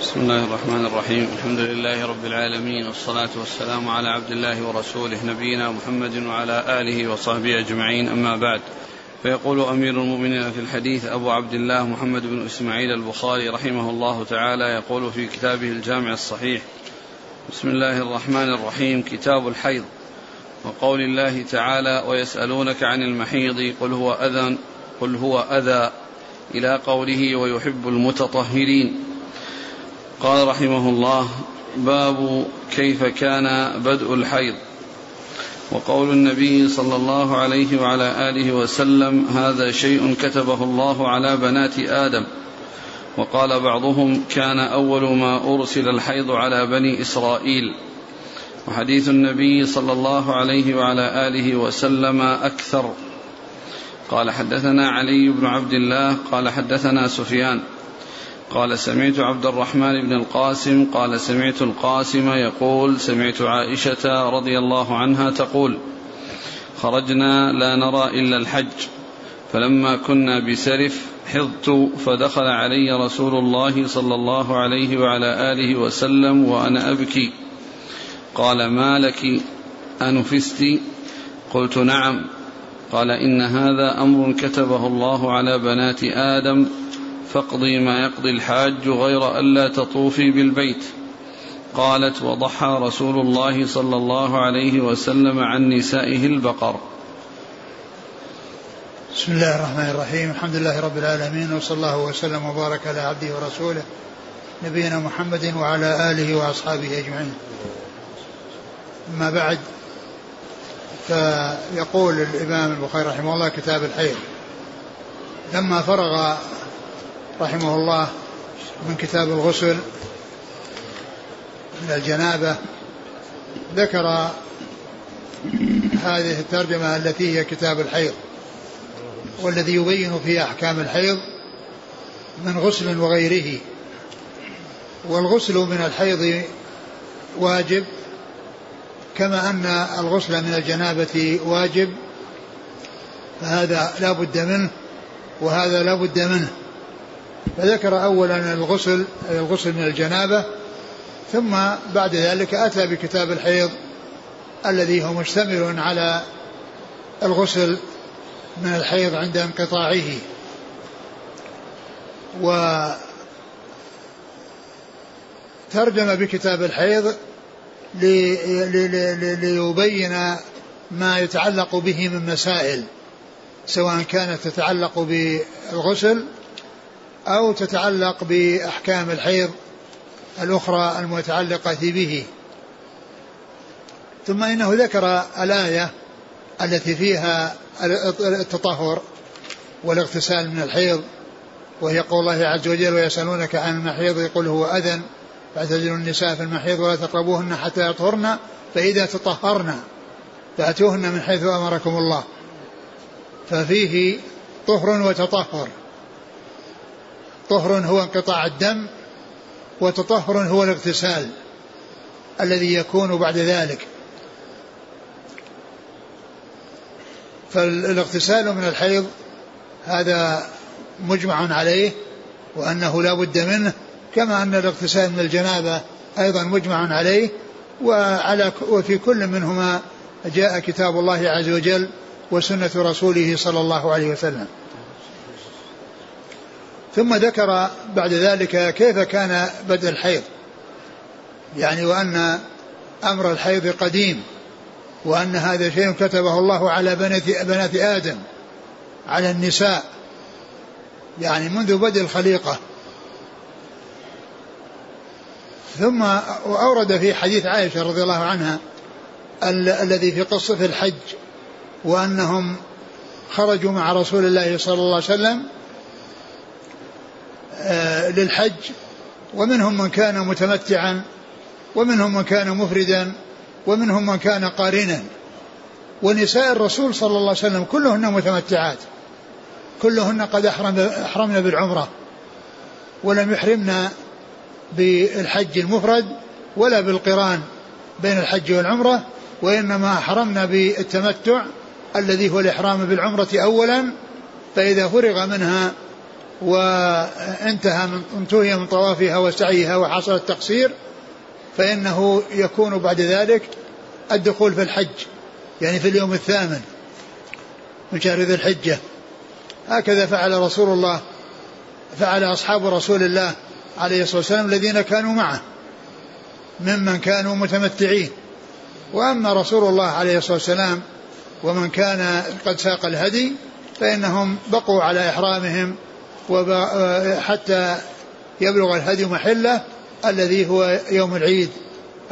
بسم الله الرحمن الرحيم. الحمد لله رب العالمين والصلاة والسلام على عبد الله ورسوله نبينا محمد وعلى آله وصحبه أجمعين. أما بعد فيقول أمير المؤمنين في الحديث أبو عبد الله محمد بن إسماعيل البخاري رحمه الله تعالى يقول في كتابه الجامع الصحيح بسم الله الرحمن الرحيم كتاب الحيض وقول الله تعالى ويسألونك عن المحيض قل هو أذى قل هو أذى إلى قوله ويحب المتطهرين. قال رحمه الله باب كيف كان بدء الحيض. وقول النبي صلى الله عليه وعلى آله وسلم هذا شيء كتبه الله على بنات آدم. وقال بعضهم كان أول ما أرسل الحيض على بني إسرائيل. وحديث النبي صلى الله عليه وعلى آله وسلم أكثر. قال حدثنا علي بن عبد الله قال حدثنا سفيان. قال سمعت عبد الرحمن بن القاسم. قال سمعت القاسم يقول سمعت عائشة رضي الله عنها تقول خرجنا لا نرى إلا الحج. فلما كنا بسرف حضت فدخل علي رسول الله صلى الله عليه وعلى آله وسلم وأنا أبكي. قال ما لك أنفست قلت نعم. قال إن هذا أمر كتبه الله على بنات آدم فاقضي ما يقضي الحاج غير ألا تطوفي بالبيت. قالت وضحى رسول الله صلى الله عليه وسلم عن نسائه البقر. بسم الله الرحمن الرحيم. الحمد لله رب العالمين وصلى الله وسلم وبارك على عبده ورسوله نبينا محمد وعلى آله وأصحابه أجمعين. أما بعد فيقول الإمام البخاري رحمه الله كتاب الحيض لما فرغ رحمه الله من كتاب الغسل من الجنابة. ذكر هذه الترجمة التي هي كتاب الحيض والذي يبين فيه أحكام الحيض من غسل وغيره. والغسل من الحيض واجب كما أن الغسل من الجنابة واجب فهذا لا بد منه وهذا لا بد منه. فذكر أولا الغسل الغسل من الجنابة ثم بعد ذلك أتى بكتاب الحيض الذي هو مشتمل على الغسل من الحيض عند انقطاعه. و ترجم بكتاب الحيض ليبين ما يتعلق به من مسائل سواء كانت تتعلق بالغسل أو تتعلق بأحكام الحيض الأخرى المتعلقة به. ثم إنه ذكر الآية التي فيها التطهر والاغتسال من الحيض وهي قول الله عز وجل ويسألونك عن المحيض يقول هو أذن فاعتزلوا النساء في المحيض ولا تقربوهن حتى يطهرن فإذا تطهرن فأتوهن من حيث أمركم الله. ففيه طهر وتطهر. طهر هو انقطاع الدم وتطهر هو الاغتسال الذي يكون بعد ذلك. فالاغتسال من الحيض هذا مجمع عليه وأنه لا بد منه كما أن الاغتسال من الجنابة أيضا مجمع عليه. وعلى وفي كل منهما جاء كتاب الله عز وجل وسنة رسوله صلى الله عليه وسلم. ثم ذكر بعد ذلك كيف كان بدء الحيض. يعني وأن أمر الحيض قديم وأن هذا شيء كتبه الله على بنات, بنات آدم على النساء يعني منذ بدء الخليقة. ثم أورد في حديث عائشة رضي الله عنها الذي في قصة الحج وأنهم خرجوا مع رسول الله صلى الله عليه وسلم للحج ومنهم من كان متمتعا ومنهم من كان مفردا ومنهم من كان قارنا. ونساء الرسول صلى الله عليه وسلم كلهن متمتعات كلهن قد أحرمن بالعمرة ولم يحرمن بالحج المفرد ولا بالقران بين الحج والعمرة وإنما أحرمنا بالتمتع الذي هو الإحرام بالعمرة أولا فإذا فرغ منها وانتهى من انتهي من طوافها وسعيها وحصل التقصير فإنه يكون بعد ذلك الدخول في الحج يعني في اليوم الثامن من شهر ذي الحجة. هكذا فعل رسول الله فعل أصحاب رسول الله عليه الصلاة والسلام الذين كانوا معه ممن كانوا متمتعين. وأما رسول الله عليه الصلاة والسلام ومن كان قد ساق الهدي فإنهم بقوا على إحرامهم حتى يبلغ الهدي محله الذي هو يوم العيد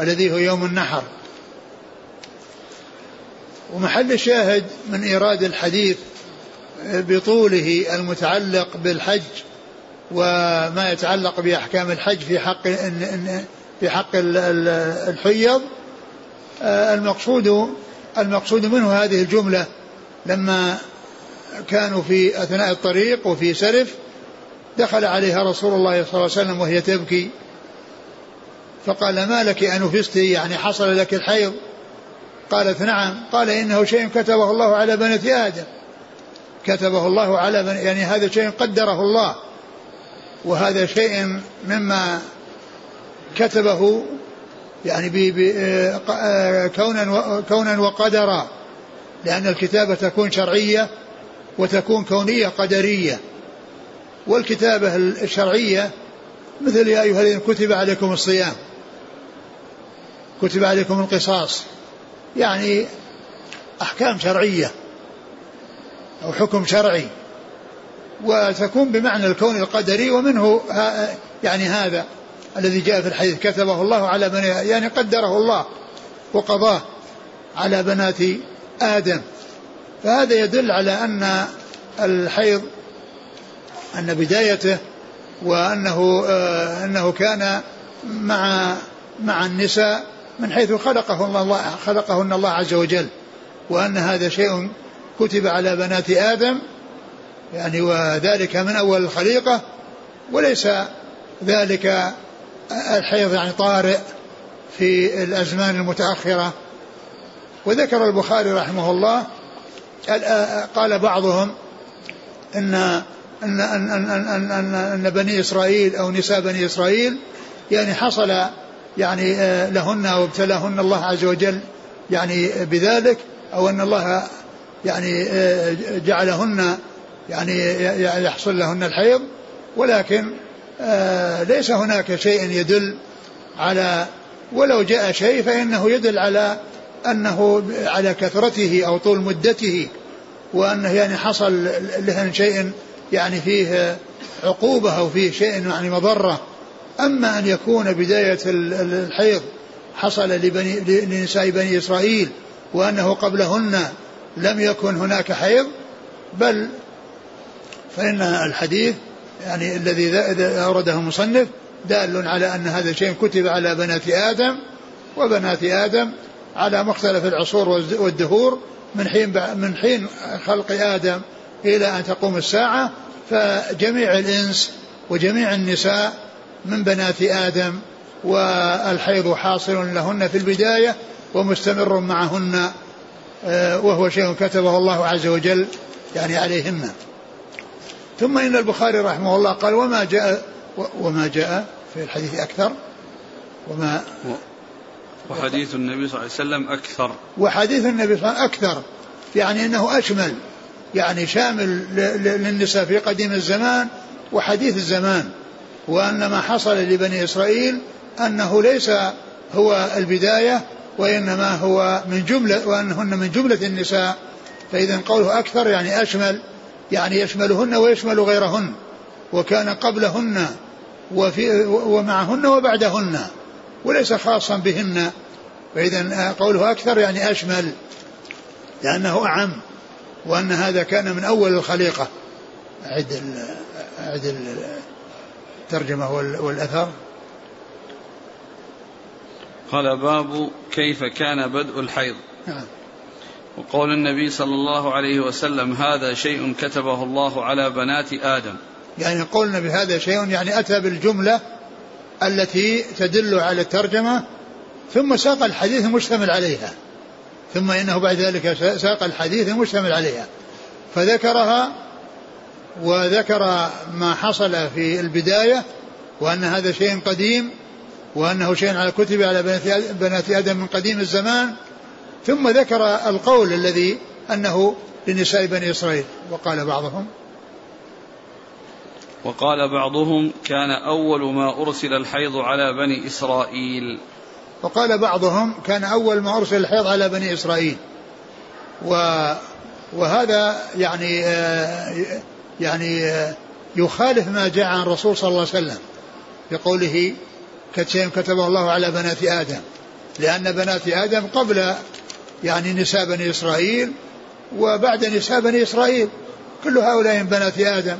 الذي هو يوم النحر. ومحل الشاهد من إيراد الحديث بطوله المتعلق بالحج وما يتعلق بأحكام الحج في حق في حق الحيض المقصود المقصود منه هذه الجملة. لما كانوا في أثناء الطريق وفي سرف دخل عليها رسول الله صلى الله عليه وسلم وهي تبكي. فقال ما لك أنفست يعني حصل لك الحيض. قالت نعم. قال إنه شيء كتبه الله على بنات آدم. كتبه الله على بني يعني هذا شيء قدره الله. وهذا شيء مما كتبه يعني كونا كونا وقدرا. لأن الكتابة تكون شرعية وتكون كونية قدرية. والكتابة الشرعية مثل يا أيها الذين كتب عليكم الصيام. كتب عليكم القصاص. يعني أحكام شرعية أو حكم شرعي. وتكون بمعنى الكون القدري ومنه يعني هذا الذي جاء في الحديث. كتبه الله على بني يعني قدره الله وقضاه على بنات آدم. فهذا يدل على أن الحيض أن بدايته وأنه آه أنه كان مع مع النساء من حيث خلقه الله خلقهن الله عز وجل وأن هذا شيء كتب على بنات آدم يعني وذلك من أول الخليقة وليس ذلك الحيض يعني طارئ في الأزمان المتأخرة. وذكر البخاري رحمه الله قال بعضهم إن أن أن أن أن, أن, أن بني إسرائيل أو نساء بني إسرائيل يعني حصل يعني لهن وابتلاهن الله عز وجل يعني بذلك أو أن الله يعني جعلهن يعني يحصل لهن الحيض. ولكن ليس هناك شيء يدل على ولو جاء شيء فإنه يدل على أنه على كثرته أو طول مدته وأنه يعني حصل لهن شيء يعني فيه عقوبة أو فيه شيء يعني مضرة. أما أن يكون بداية الحيض حصل لبني لنساء بني إسرائيل وأنه قبلهن لم يكن هناك حيض بل فإن الحديث يعني الذي أورده المصنف دال على أن هذا الشيء كتب على بنات آدم وبنات آدم على مختلف العصور والدهور من حين من حين خلق آدم إلى أن تقوم الساعة فجميع الإنس وجميع النساء من بنات آدم والحيض حاصل لهن في البداية ومستمر معهن آه، وهو شيء كتبه الله عز وجل يعني عليهن. ثم إن البخاري رحمه الله قال وما جاء وما جاء في الحديث أكثر؟ وما وحديث النبي صلى الله عليه وسلم أكثر. وحديث النبي صلى الله عليه وسلم أكثر يعني أنه أشمل. يعني شامل للنساء في قديم الزمان وحديث الزمان وأن ما حصل لبني إسرائيل أنه ليس هو البداية وإنما هو من جملة وأنهن من جملة النساء فإذا قوله أكثر يعني أشمل يعني يشملهن ويشمل غيرهن وكان قبلهن وفي ومعهن وبعدهن وليس خاصا بهن فإذا قوله أكثر يعني أشمل لأنه أعم. وأن هذا كان من أول الخليقة. أعد أعد الترجمة والأثر. قال باب كيف كان بدء الحيض. نعم. وقول النبي صلى الله عليه وسلم هذا شيء كتبه الله على بنات آدم. يعني قول النبي هذا شيء يعني أتى بالجملة التي تدل على الترجمة ثم ساق الحديث المشتمل عليها. ثم إنه بعد ذلك ساق الحديث المشتمل عليها. فذكرها وذكر ما حصل في البداية وأن هذا شيء قديم وأنه شيء على كتب على بنات آدم من قديم الزمان. ثم ذكر القول الذي أنه لنساء بني إسرائيل وقال بعضهم وقال بعضهم كان أول ما أرسل الحيض على بني إسرائيل. وقال بعضهم كان أول ما أرسل الحيض على بني إسرائيل. و وهذا يعني آه، يعني آه، يخالف ما جاء عن الرسول صلى الله عليه وسلم بقوله كشيء كتبه الله على بنات آدم. لأن بنات آدم قبل يعني نساء بني إسرائيل وبعد نساء بني إسرائيل. كل هؤلاء من بنات آدم.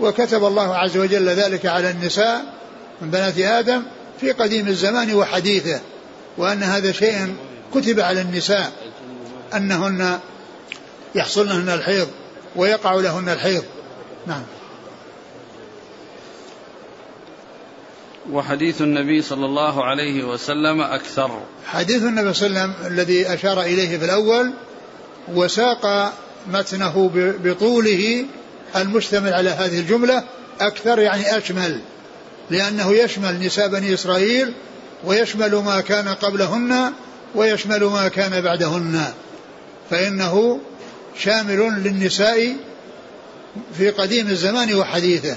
وكتب الله عز وجل ذلك على النساء من بنات آدم في قديم الزمان وحديثه وأن هذا شيء كتب على النساء أنهن يحصل لهن الحيض ويقع لهن الحيض. نعم. وحديث النبي صلى الله عليه وسلم أكثر. حديث النبي صلى الله عليه وسلم الذي أشار إليه في الأول وساق متنه بطوله المشتمل على هذه الجملة أكثر يعني أشمل. لأنه يشمل نساء بني إسرائيل ويشمل ما كان قبلهن ويشمل ما كان بعدهن. فإنه شامل للنساء في قديم الزمان وحديثه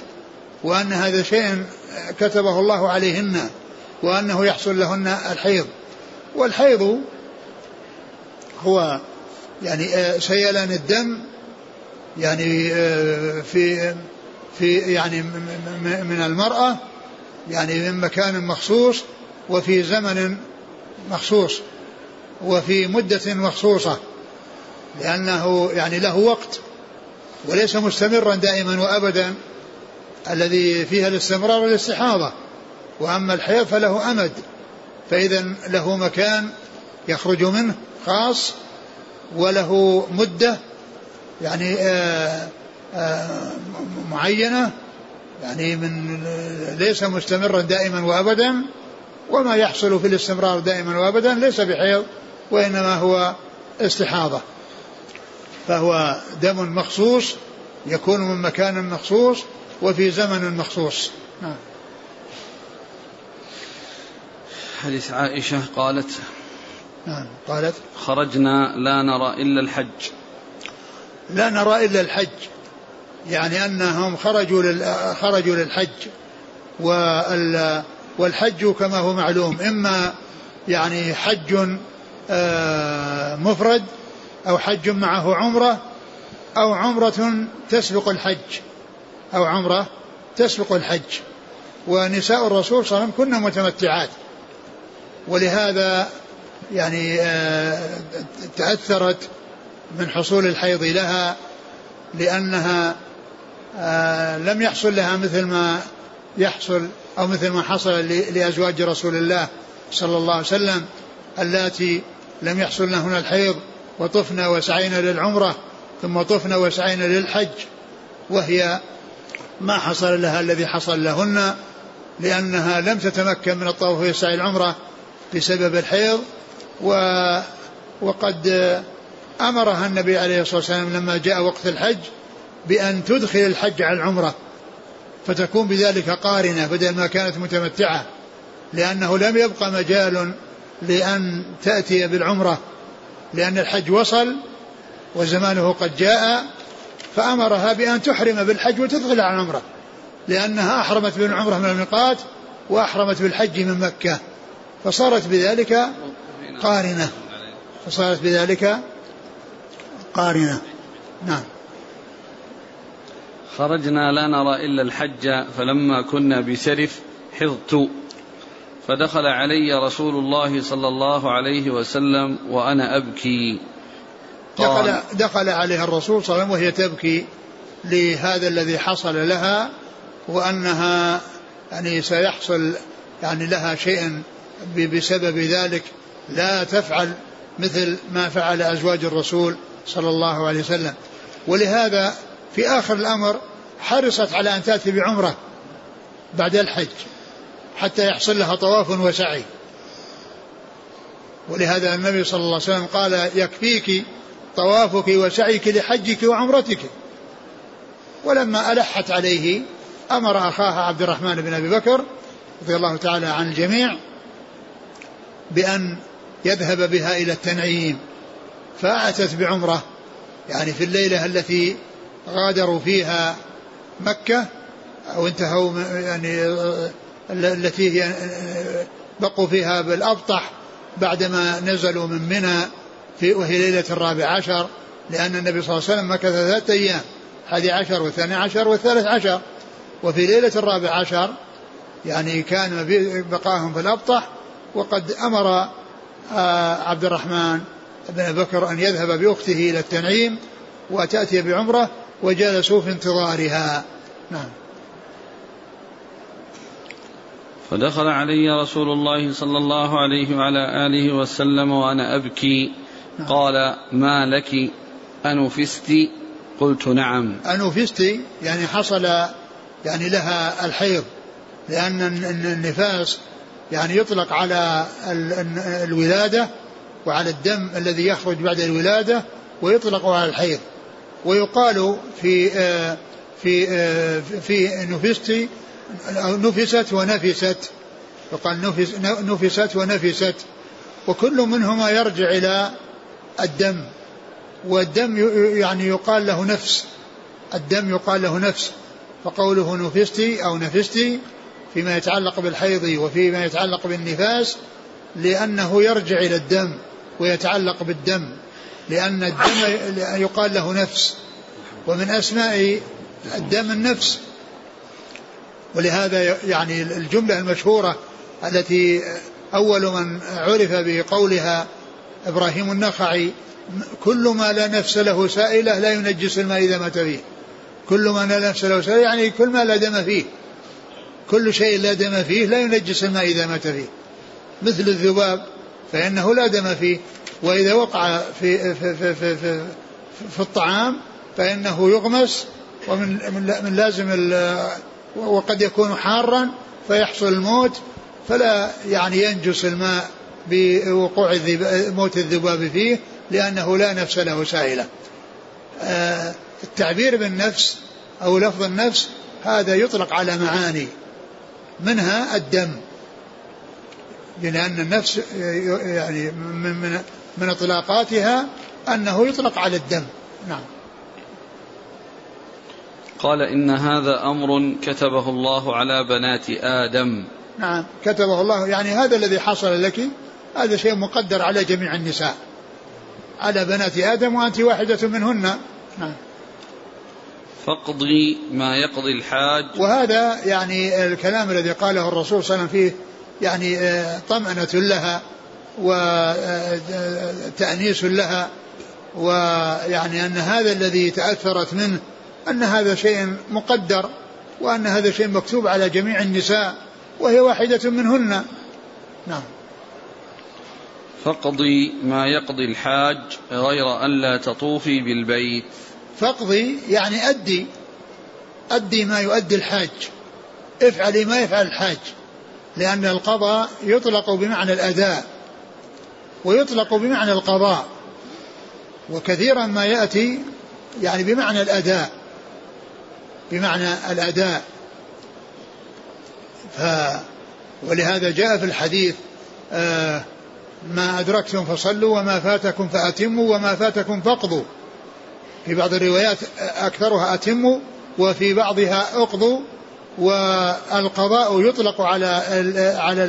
وأن هذا شيء كتبه الله عليهن وأنه يحصل لهن الحيض. والحيض هو يعني آه، سيلان الدم يعني آه، في في يعني من المرأة يعني من مكان مخصوص وفي زمن مخصوص وفي مدة مخصوصة لأنه يعني له وقت وليس مستمرا دائما وأبدا الذي فيها الاستمرار والاستحاضة. وأما الحيض فله أمد فإذا له مكان يخرج منه خاص وله مدة يعني آآ آآ معينة يعني من ليس مستمرا دائما وأبدا وما يحصل في الاستمرار دائما وأبدا ليس بحيض وإنما هو استحاضة. فهو دم مخصوص يكون من مكان مخصوص وفي زمن مخصوص. نعم. حديث عائشة قالت نعم قالت خرجنا لا نرى إلا الحج. لا نرى إلا الحج. يعني أنهم خرجوا خرجوا للحج والحج كما هو معلوم إما يعني حج آه، مفرد أو حج معه عمرة أو عمرة تسبق الحج أو عمرة تسبق الحج. ونساء الرسول صلى الله عليه وسلم كن متمتعات. ولهذا يعني آه، تأثرت من حصول الحيض لها لأنها لم يحصل لها مثل ما يحصل أو مثل ما حصل لأزواج رسول الله صلى الله عليه وسلم اللاتي لم يحصل لهن الحيض وطفن وسعين للعمرة ثم طفن وسعين للحج وهي ما حصل لها الذي حصل لهن لأنها لم تتمكن من الطواف وسعي العمرة بسبب الحيض و وقد أمرها النبي عليه الصلاة والسلام لما جاء وقت الحج بأن تدخل الحج على العمرة فتكون بذلك قارنة بدل ما كانت متمتعة لأنه لم يبقى مجال لأن تأتي بالعمرة لأن الحج وصل وزمانه قد جاء فأمرها بأن تحرم بالحج وتدخل على العمرة لأنها أحرمت بالعمرة من الميقات وأحرمت بالحج من مكة فصارت بذلك قارنة فصارت بذلك قارنة. نعم. خرجنا لا نرى إلا الحج فلما كنا بسرف حضت فدخل علي رسول الله صلى الله عليه وسلم وأنا أبكي. دخل, دخل عليها الرسول صلى الله عليه وسلم وهي تبكي لهذا الذي حصل لها وأنها يعني سيحصل يعني لها شيء بسبب ذلك. لا تفعل مثل ما فعل أزواج الرسول صلى الله عليه وسلم. ولهذا في آخر الأمر حرصت على أن تأتي بعمرة بعد الحج حتى يحصل لها طواف وسعي. ولهذا النبي صلى الله عليه وسلم قال يكفيك طوافك وسعيك لحجك وعمرتك. ولما ألحت عليه أمر أخاه عبد الرحمن بن أبي بكر رضي الله تعالى عن الجميع بأن يذهب بها إلى التنعيم. فأتت بعمرة يعني في الليلة التي غادروا فيها مكة أو انتهوا يعني التي هي بقوا فيها بالأبطح بعدما نزلوا من منى في وهي ليلة الرابع عشر لأن النبي صلى الله عليه وسلم مكث ثلاثة أيام حادي عشر والثاني عشر والثالث عشر. وفي ليلة الرابع عشر يعني كان بقاهم في الأبطح وقد أمر آه، عبد الرحمن بن بكر أن يذهب بأخته إلى التنعيم وتأتي بعمرة وجلسوا في انتظارها. نعم. فدخل علي رسول الله صلى الله عليه وعلى آله وسلم وأنا أبكي. نعم. قال ما لك؟ أنفست؟ قلت نعم. أنفست يعني حصل يعني لها الحيض لأن النفاس يعني يطلق على الولادة وعلى الدم الذي يخرج بعد الولادة ويطلق على الحيض. ويقال في آه، في آه، في نفست نفست ونفست. يقال نفس نفست ونفست. وكل منهما يرجع إلى الدم. والدم يعني يقال له نفس. الدم يقال له نفس. فقوله نفستي أو نفستي فيما يتعلق بالحيض وفيما يتعلق بالنفاس لأنه يرجع إلى الدم ويتعلق بالدم. لأن الدم يقال له نفس ومن أسماء الدم النفس. ولهذا يعني الجملة المشهورة التي أول من عرف بقولها إبراهيم النخعي كل ما لا نفس له سائلة لا ينجس الماء إذا مات فيه. كل ما لا نفس له سائلة يعني كل ما لا دم فيه. كل شيء لا دم فيه لا ينجس الماء إذا مات فيه. مثل الذباب فإنه لا دم فيه. وإذا وقع في, في, في, في, في, في الطعام فإنه يغمس ومن من لازم وقد يكون حارا فيحصل الموت فلا يعني ينجس الماء بوقوع موت الذباب فيه لأنه لا نفس له سائلة. آه، التعبير بالنفس أو لفظ النفس هذا يطلق على معاني. منها الدم. لأن النفس يعني من, من, من إطلاقاتها أنه يطلق على الدم. نعم. قال إن هذا أمر كتبه الله على بنات آدم. نعم. كتبه الله يعني هذا الذي حصل لك هذا شيء مقدر على جميع النساء. على بنات آدم وأنت واحدة منهن. نعم. فاقضي ما يقضي الحاج. وهذا يعني الكلام الذي قاله الرسول صلى الله عليه وسلم فيه يعني آه، طمأنة لها. وتأنيس لها ويعني أن هذا الذي تأثرت منه أن هذا شيء مقدر وأن هذا شيء مكتوب على جميع النساء وهي واحدة منهن. نعم. فاقضي ما يقضي الحاج غير أن لا تطوفي بالبيت. فاقضي يعني أدي أدي ما يؤدي الحاج. افعلي ما يفعل الحاج لأن القضاء يطلق بمعنى الأداء. ويطلق بمعنى القضاء. وكثيرا ما يأتي يعني بمعنى الأداء. بمعنى الأداء. ف ولهذا جاء في الحديث آه ما أدركتم فصلوا وما فاتكم فأتموا وما فاتكم فاقضوا. في بعض الروايات أكثرها أتموا وفي بعضها أقضوا والقضاء يطلق على على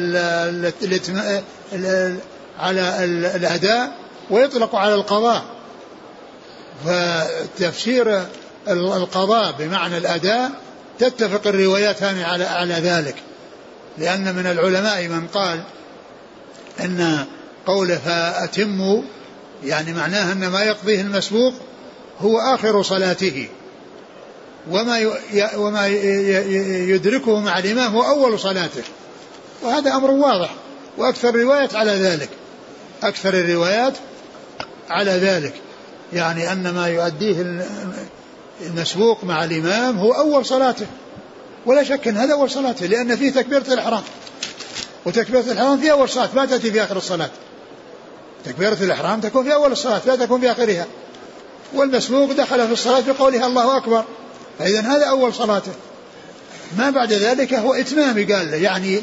ال على الأداء ويطلق على القضاء. فتفسير القضاء بمعنى الأداء تتفق الروايتان على على ذلك. لأن من العلماء من قال أن قوله فأتموا يعني معناه أن ما يقضيه المسبوق هو آخر صلاته. وما وما يدركه مع الإمام هو أول صلاته. وهذا أمر واضح وأكثر الروايات على ذلك. أكثر الروايات على ذلك. يعني أن ما يؤديه المسبوق مع الإمام هو أول صلاته. ولا شك أن هذا أول صلاته لأن فيه تكبيرة الإحرام. وتكبيرة الإحرام في أول صلاة ما تأتي في آخر الصلاة. تكبيرة الإحرام تكون في أول الصلاة لا تكون في آخرها. والمسبوق دخل في الصلاة بقولها الله أكبر. فإذا هذا أول صلاته. ما بعد ذلك هو إتمام قال يعني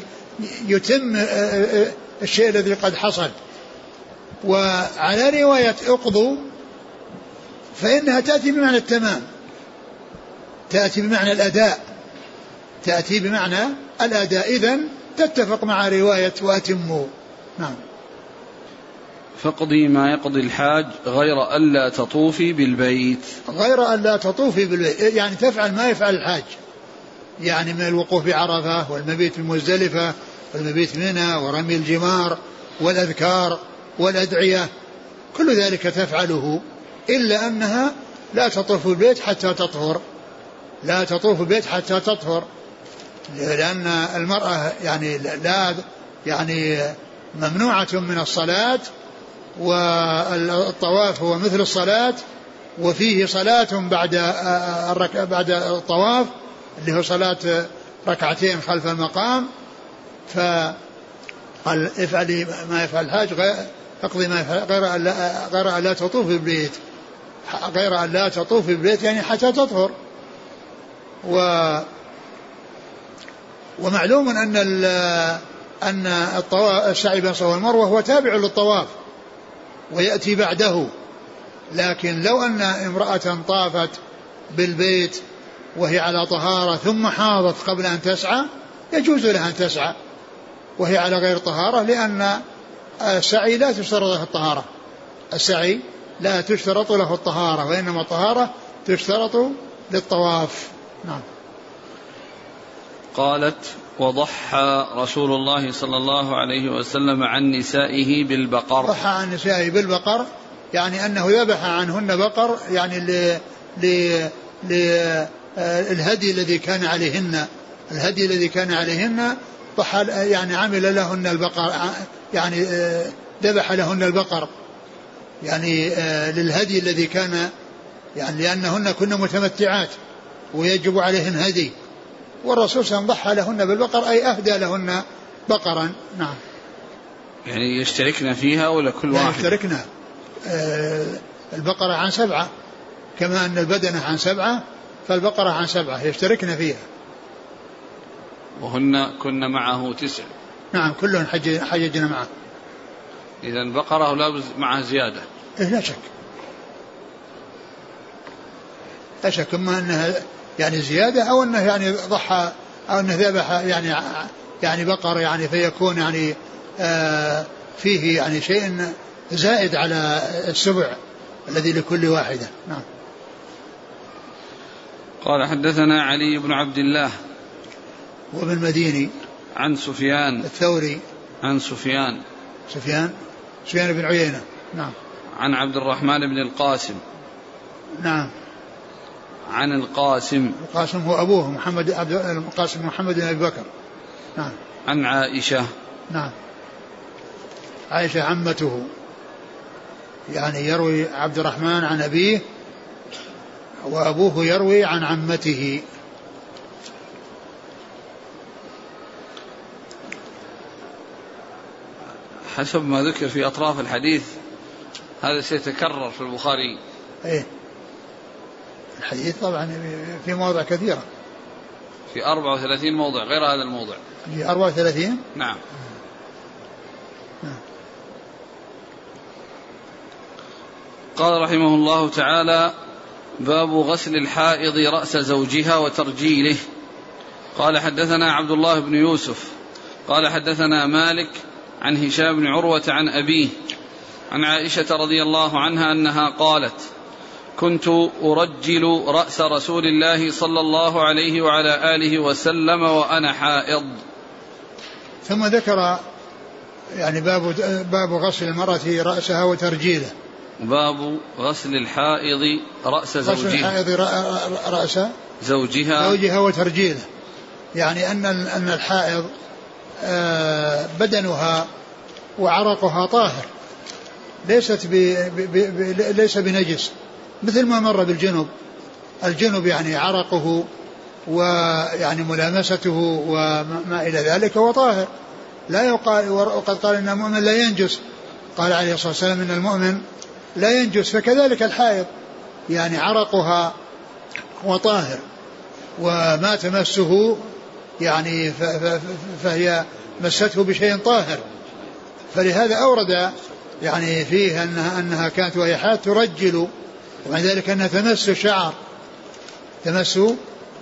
يتم آه، آه، آه، الشيء الذي قد حصل. وعلى رواية اقضوا فإنها تأتي بمعنى التمام. تأتي بمعنى الأداء. تأتي بمعنى الأداء. إذا تتفق مع رواية وأتموا نعم. فاقضي ما يقضي الحاج غير ألا تطوفي بالبيت. غير ألا تطوفي بالبيت. يعني تفعل ما يفعل الحاج. يعني من الوقوف بعرفة والمبيت بمزدلفة والمبيت منى ورمي الجمار والأذكار. والأدعية كل ذلك تفعله إلا أنها لا تطوف البيت حتى تطهر لا تطوف البيت حتى تطهر لأن المرأة يعني لا يعني ممنوعة من الصلاة والطواف هو مثل الصلاة وفيه صلاة بعد. بعد الطواف اللي هو صلاة ركعتين خلف المقام فقال افعلي ما يفعل الحاج اقضي ما غير أن لا غير أن لا تطوف بالبيت غير أن لا تطوف بالبيت يعني حتى تطهر. و ومعلوم أن أن الطواف السعي بين الصفا والمروة هو تابع للطواف ويأتي بعده. لكن لو أن امرأة طافت بالبيت وهي على طهارة ثم حاضت قبل أن تسعى يجوز لها أن تسعى وهي على غير طهارة لأن السعي لا تشترط له الطهارة. السعي لا تشترط له الطهارة وإنما الطهارة تشترط للطواف. نعم. قالت وضحى رسول الله صلى الله عليه وسلم عن نسائه بالبقر. ضحى عن نسائه بالبقر يعني أنه ذبح عنهن بقر يعني ل ل للهدي الذي كان عليهن الهدي الذي كان عليهن ضحى يعني عمل لهن البقر يعني ذبح لهن البقر. يعني للهدي الذي كان يعني لأنهن كن متمتعات ويجب عليهن هدي. والرسول صلى الله عليه وسلم ضحى لهن بالبقر أي أهدى لهن بقرا. نعم. يعني يشتركن فيها ولا كل واحد؟ يشتركن. آه البقرة عن سبعة. كما أن البدنة عن سبعة فالبقرة عن سبعة يشتركن فيها. وهن كن معه تسع. نعم كلهن حج حججنا معه. إذا البقرة لا معها زيادة. إيه لا شك. لا شك إما أنها يعني زيادة أو أنه يعني ضحى أو أنه ذبح يعني يعني بقر يعني فيكون يعني آه فيه يعني شيء زائد على السبع الذي لكل واحدة. نعم. قال حدثنا علي بن عبد الله. وابن مديني عن سفيان. الثوري. عن سفيان. سفيان؟ سفيان بن عيينة. نعم. عن عبد الرحمن بن القاسم. نعم. عن القاسم. القاسم هو أبوه محمد عبد القاسم محمد بن أبي بكر. نعم. عن عائشة. نعم. عائشة عمته. يعني يروي عبد الرحمن عن أبيه وأبوه يروي عن عمته. حسب ما ذكر في أطراف الحديث هذا سيتكرر في البخاري. إيه. الحديث طبعا في مواضع كثيرة. في 34 موضع غير هذا الموضع. في 34 نعم. قال رحمه الله تعالى باب غسل الحائض رأس زوجها وترجيله. قال حدثنا عبد الله بن يوسف قال حدثنا مالك عن هشام بن عروة عن أبيه عن عائشة رضي الله عنها أنها قالت كنت أرجل رأس رسول الله صلى الله عليه وعلى آله وسلم وأنا حائض. ثم ذكر يعني باب باب غسل المرأة رأسها وترجيله. باب غسل الحائض رأس زوجها. غسل الحائض رأس زوجها. زوجها وترجيله. يعني أن أن الحائض بدنها وعرقها طاهر. ليست ب ليس بنجس. مثل ما مر بالجنوب. الجنوب يعني عرقه ويعني ملامسته وما إلى ذلك هو طاهر لا يقال وقد قال إن المؤمن لا ينجس. قال عليه الصلاة والسلام إن المؤمن لا ينجس. فكذلك الحائض. يعني عرقها وطاهر. وما تمسه يعني فهي مسته بشيء طاهر. فلهذا أورد يعني فيه أنها, أنها كانت وهي حاد ترجل ومع ذلك أنها تمس الشعر. تمس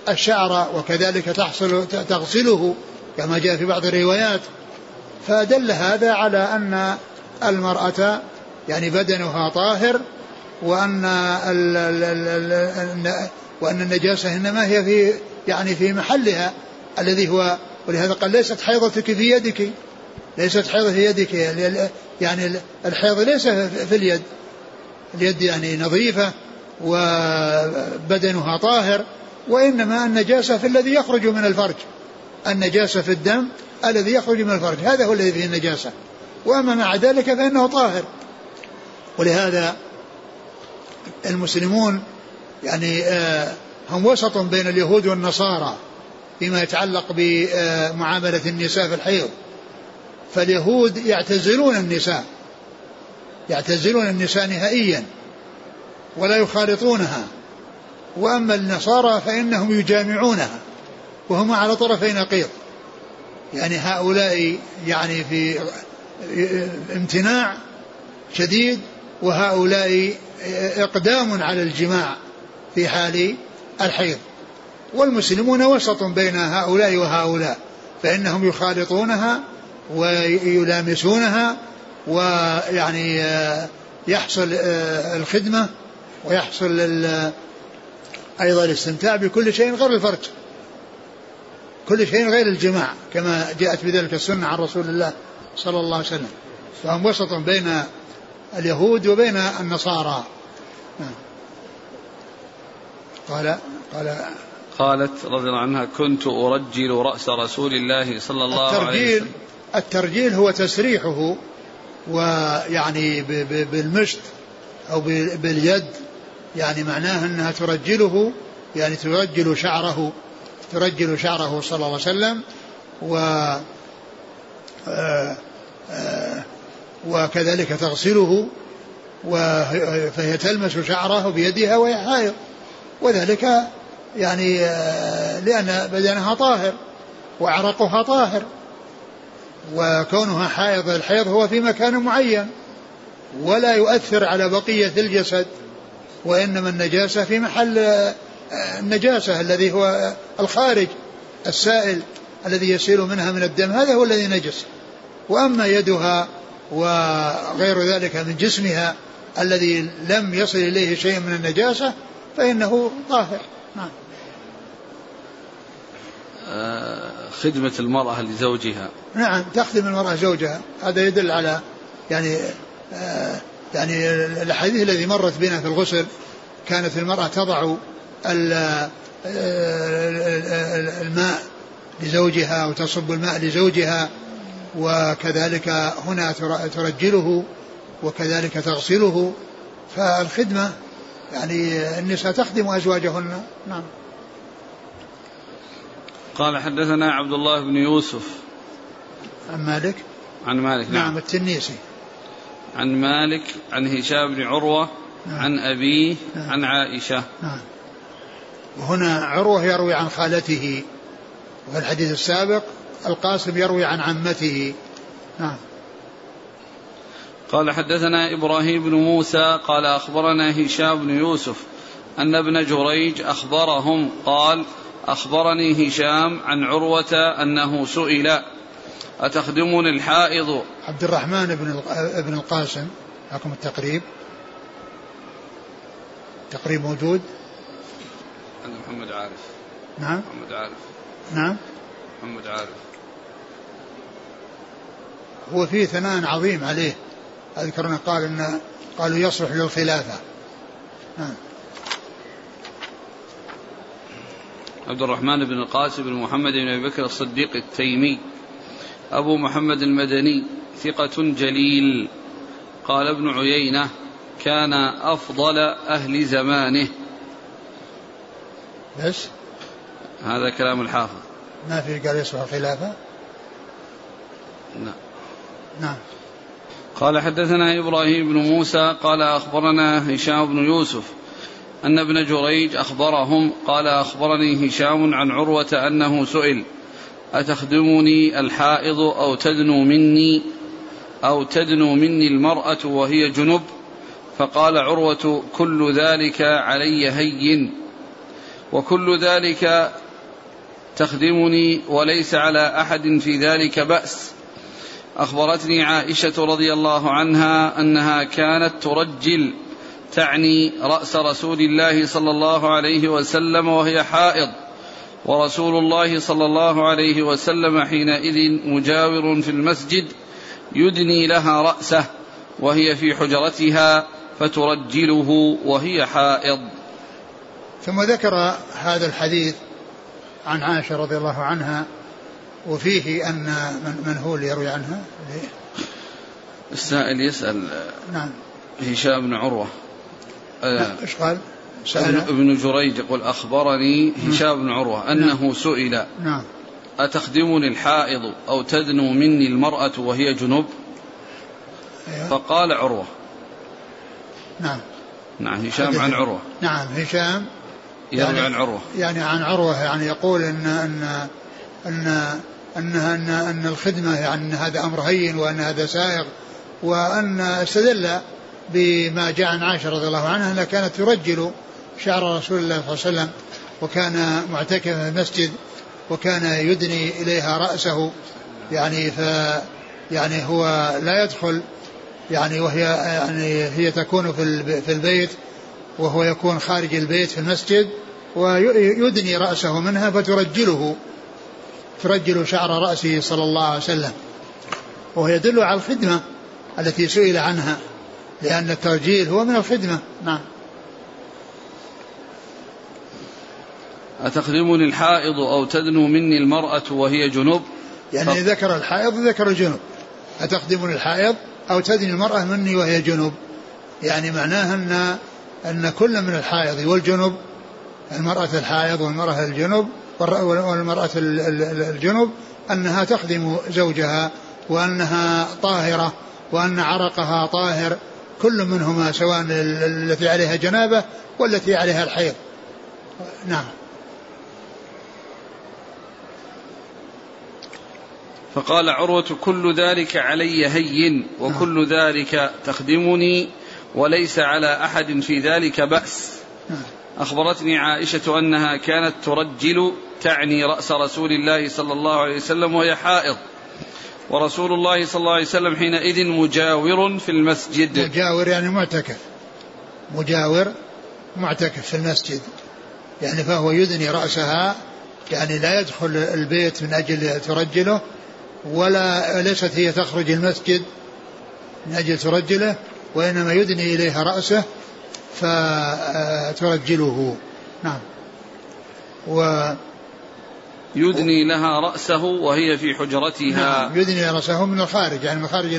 الشعر وكذلك تحصل تغسله كما جاء في بعض الروايات. فدل هذا على أن المرأة يعني بدنها طاهر وأن وأن النجاسة إنما هي في يعني في محلها. الذي هو ولهذا قال ليست حيضتك في يدك. ليست حيضة في يدك يعني الحيض ليس في اليد. اليد يعني نظيفة وبدنها طاهر وإنما النجاسة في الذي يخرج من الفرج. النجاسة في الدم الذي يخرج من الفرج. هذا هو الذي فيه النجاسة. وأما مع ذلك فإنه طاهر. ولهذا المسلمون يعني آه، هم وسط بين اليهود والنصارى. فيما يتعلق بمعاملة النساء في الحيض. فاليهود يعتزلون النساء يعتزلون النساء نهائيا ولا يخالطونها. وأما النصارى فإنهم يجامعونها وهم على طرفي نقيض. يعني هؤلاء يعني في امتناع شديد وهؤلاء إقدام على الجماع في حال الحيض. والمسلمون وسط بين هؤلاء وهؤلاء فإنهم يخالطونها ويلامسونها ويعني يحصل الخدمة ويحصل أيضا الاستمتاع بكل شيء غير الفرج كل شيء غير الجماع كما جاءت بذلك السنة عن رسول الله صلى الله عليه وسلم فهم وسط بين اليهود وبين النصارى. قال قال قالت رضي الله عنها كنت أرجل رأس رسول الله صلى الله عليه وسلم. الترجيل هو تسريحه ويعني بالمشط أو باليد يعني معناه أنها ترجله يعني ترجل شعره ترجل شعره صلى الله عليه وسلم و آه، آه، وكذلك تغسله فهي تلمس شعره بيدها وهي حائض وذلك يعني آه، لأن بدنها طاهر وعرقها طاهر وكونها حائض الحيض هو في مكان معين ولا يؤثر على بقية الجسد وإنما النجاسة في محل آه، النجاسة الذي هو الخارج السائل الذي يسيل منها من الدم هذا هو الذي نجس. وأما يدها وغير ذلك من جسمها الذي لم يصل إليه شيء من النجاسة فإنه طاهر. نعم. خدمة المرأة لزوجها. نعم تخدم المرأة زوجها. هذا يدل على يعني آه، يعني الأحاديث الذي مرت بنا في الغسل كانت المرأة تضع آه، الماء لزوجها وتصب الماء لزوجها وكذلك هنا ترجله وكذلك تغسله. فالخدمة يعني النساء تخدم أزواجهن. نعم. قال حدثنا عبد الله بن يوسف. عن مالك؟ عن مالك نعم, نعم التنيسي. عن مالك عن هشام بن عروة نعم. عن أبيه نعم. عن عائشة. نعم. وهنا عروة يروي عن خالته وفي الحديث السابق القاسم يروي عن عمته. نعم. قال حدثنا إبراهيم بن موسى قال أخبرنا هشام بن يوسف أن ابن جريج أخبرهم قال أخبرني هشام عن عروة أنه سئل أتخدمني الحائض؟ عبد الرحمن بن ابن القاسم لكم التقريب. تقريب موجود؟ عند محمد عارف. نعم. محمد عارف. نعم. محمد عارف. هو فيه ثناء عظيم عليه. أذكر أنه قال إن قالوا يصلح للخلافة. نعم. عبد الرحمن بن القاسم بن محمد بن أبي بكر الصديق التيمي أبو محمد المدني ثقة جليل. قال ابن عيينة كان أفضل أهل زمانه. بس هذا كلام الحافظ. ما في قال يصلح الخلافة نعم. نعم. قال حدثنا إبراهيم بن موسى قال أخبرنا هشام بن يوسف أن ابن جريج أخبرهم قال أخبرني هشام عن عروة أنه سئل أتخدمني الحائض أو تدنو مني؟ أو تدنو مني المرأة وهي جنب؟ فقال عروة كل ذلك علي هين وكل ذلك تخدمني وليس على أحد في ذلك بأس. أخبرتني عائشة رضي الله عنها أنها كانت ترجل تعني رأس رسول الله صلى الله عليه وسلم وهي حائض ورسول الله صلى الله عليه وسلم حينئذ مجاور في المسجد يدني لها رأسه وهي في حجرتها فترجله وهي حائض. ثم ذكر هذا الحديث عن عائشة رضي الله عنها وفيه أن من, من هو اللي يروي عنها؟ السائل يسأل نعم. هشام بن عروة. آه، إيش قال؟ سأل. ابن جريج يقول أخبرني هشام بن عروة أنه نعم. سئل نعم. أتخدمني الحائض أو تدنو مني المرأة وهي جنوب أيوة. فقال عروة. نعم. نعم هشام عن عروة. نعم هشام. يروي يعني عن عروة. يعني عن عروة يعني يقول إن أن أن أن أن, أن الخدمة يعني أن هذا أمر هين وأن هذا سائغ وأن استدل بما جاء عن عائشة رضي الله عنها أنها كانت ترجل شعر رسول الله صلى الله عليه وسلم وكان معتكفا في المسجد وكان يدني إليها رأسه. يعني ف يعني هو لا يدخل يعني وهي يعني هي تكون في في البيت وهو يكون خارج البيت في المسجد ويدني رأسه منها فترجله ترجل شعر رأسه صلى الله عليه وسلم. وهو يدل على الخدمة التي سئل عنها. لأن الترجيل هو من الخدمة. نعم. أتخدمني الحائض أو تدنو مني المرأة وهي جنوب؟ يعني ف... ذكر الحائض ذكر الجنوب أتخدمني الحائض أو تدني المرأة مني وهي جنوب؟ يعني معناها أن أن كل من الحائض والجنوب المرأة الحائض والمرأة الجنوب والمرأة الجنوب أنها تخدم زوجها وأنها طاهرة وأن عرقها طاهر كل منهما سواء التي عليها جنابة والتي عليها الحيض نعم فقال عروة كل ذلك علي هين وكل نعم. ذلك تخدمني وليس على أحد في ذلك بأس نعم. أخبرتني عائشة أنها كانت ترجل تعني رأس رسول الله صلى الله عليه وسلم وهي حائض ورسول الله صلى الله عليه وسلم حينئذ مجاور في المسجد. مجاور يعني معتكف. مجاور معتكف في المسجد. يعني فهو يدني رأسها يعني لا يدخل البيت من أجل ترجله ولا ليست هي تخرج المسجد من أجل ترجله وإنما يدني إليها رأسه فترجله. نعم. و يدني لها رأسه وهي في حجرتها. نعم يدني رأسه من الخارج يعني من خارج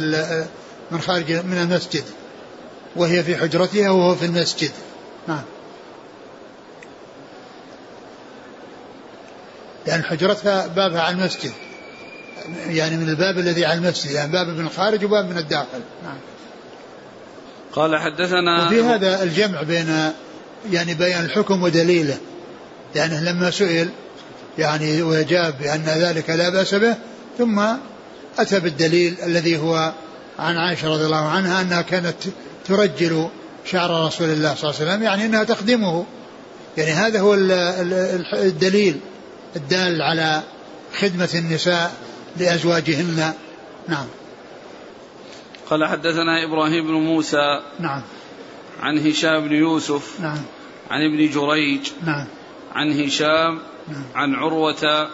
من خارج من المسجد. وهي في حجرتها وهو في المسجد. نعم. يعني حجرتها بابها على المسجد. يعني من الباب الذي على المسجد يعني باب من الخارج وباب من الداخل. نعم. قال حدثنا وفي هذا الجمع بين يعني بيان الحكم ودليله. لأنه لما سئل يعني وجاب بأن ذلك لا بأس به ثم أتى بالدليل الذي هو عن عائشة رضي الله عنها أنها كانت ترجل شعر رسول الله صلى الله عليه وسلم يعني أنها تخدمه. يعني هذا هو الدليل الدال على خدمة النساء لأزواجهن. نعم. قال حدثنا إبراهيم بن موسى نعم. عن هشام بن يوسف نعم. عن ابن جريج نعم. عن هشام عن عروة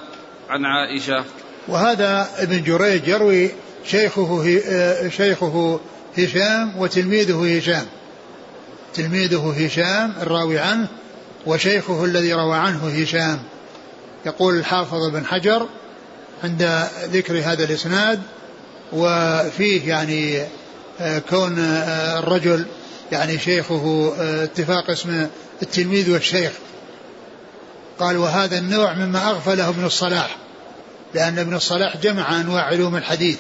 عن عائشة. وهذا ابن جريج يروي شيخه آه، شيخه هشام وتلميذه هشام. تلميذه هشام الراوي عنه وشيخه الذي روى عنه هشام. يقول الحافظ بن حجر عند ذكر هذا الإسناد وفيه يعني آه، كون آه، الرجل يعني شيخه اتفاق اسم التلميذ والشيخ. قال وهذا النوع مما أغفله ابن الصلاح لأن ابن الصلاح جمع أنواع علوم الحديث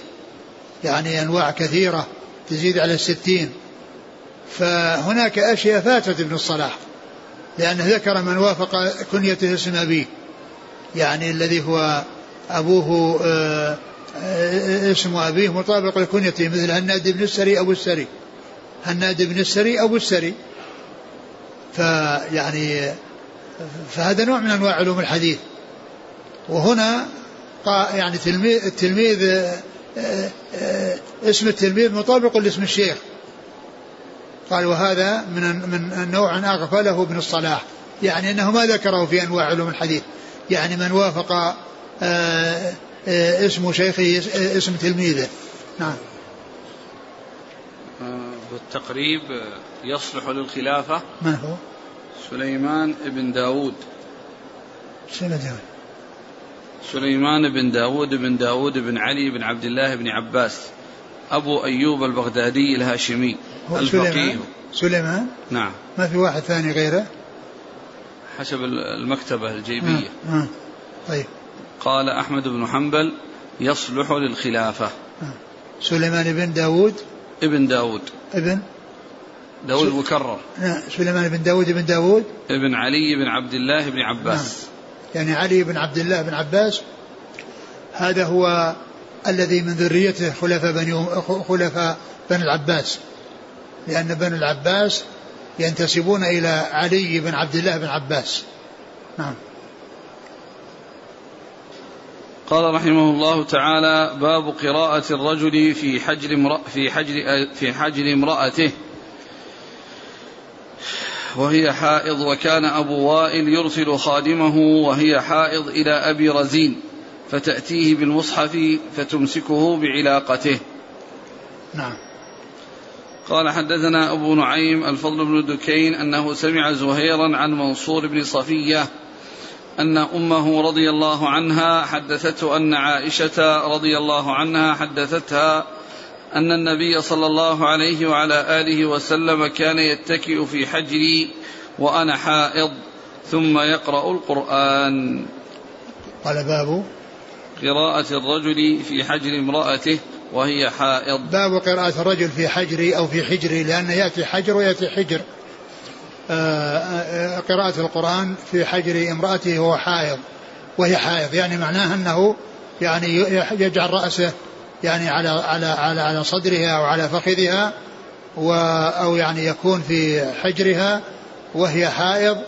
يعني أنواع كثيرة تزيد على الستين. فهناك أشياء فاتت ابن الصلاح لأنه ذكر من وافق كنيته اسم أبيه يعني الذي هو أبوه آه، اسم أبيه مطابق لكنيته مثل هناد بن السري أبو السري هناد بن السري أبو السري. فيعني فهذا نوع من أنواع علوم الحديث. وهنا يعني تلميذ التلميذ آه، اسم التلميذ مطابق لاسم الشيخ. قال وهذا من من نوع اغفله ابن الصلاح. يعني أنه ما ذكره في أنواع علوم الحديث. يعني من وافق آه، آه، اسم شيخه اسم تلميذه. نعم. بالتقريب يصلح للخلافة. من هو؟ سليمان بن داود. داود سليمان بن داود بن داود بن علي بن عبد الله بن عباس. أبو أيوب البغدادي الهاشمي الفقيه سليمان, سليمان؟ نعم. ما في واحد ثاني غيره؟ حسب المكتبة الجيبية. آه. آه. طيب. قال أحمد بن حنبل يصلح للخلافة. آه. سليمان بن داود؟ ابن داود. ابن؟ داود مكرر. نعم سليمان بن داود بن داود. ابن علي بن عبد الله بن عباس. نعم. يعني علي بن عبد الله بن عباس. هذا هو الذي من ذريته خلفاء بني خلفاء بني العباس. لأن بني العباس ينتسبون إلى علي بن عبد الله بن عباس. نعم. قال رحمه الله تعالى باب قراءة الرجل في حجر امرأ في حجر في حجر امرأته. وهي حائض وكان أبو وائل يرسل خادمه وهي حائض إلى أبي رزين فتأتيه بالمصحف فتمسكه بعلاقته. نعم. قال حدثنا أبو نعيم الفضل بن دكين أنه سمع زهيرا عن منصور بن صفية أن أمه رضي الله عنها حدثته أن عائشة رضي الله عنها حدثتها أن النبي صلى الله عليه وعلى آله وسلم كان يتكئ في حجري وأنا حائض ثم يقرأ القرآن. قال باب قراءة الرجل في حجر امرأته وهي حائض. باب قراءة الرجل في حجري أو في حجري لأن يأتي حجر ويأتي حجر. آه، آه، قراءة القرآن في حجر امرأته وهو حائض وهي حائض يعني معناه أنه يعني يجعل رأسه يعني على على على على صدرها أو على فخذها و أو يعني يكون في حجرها وهي حائض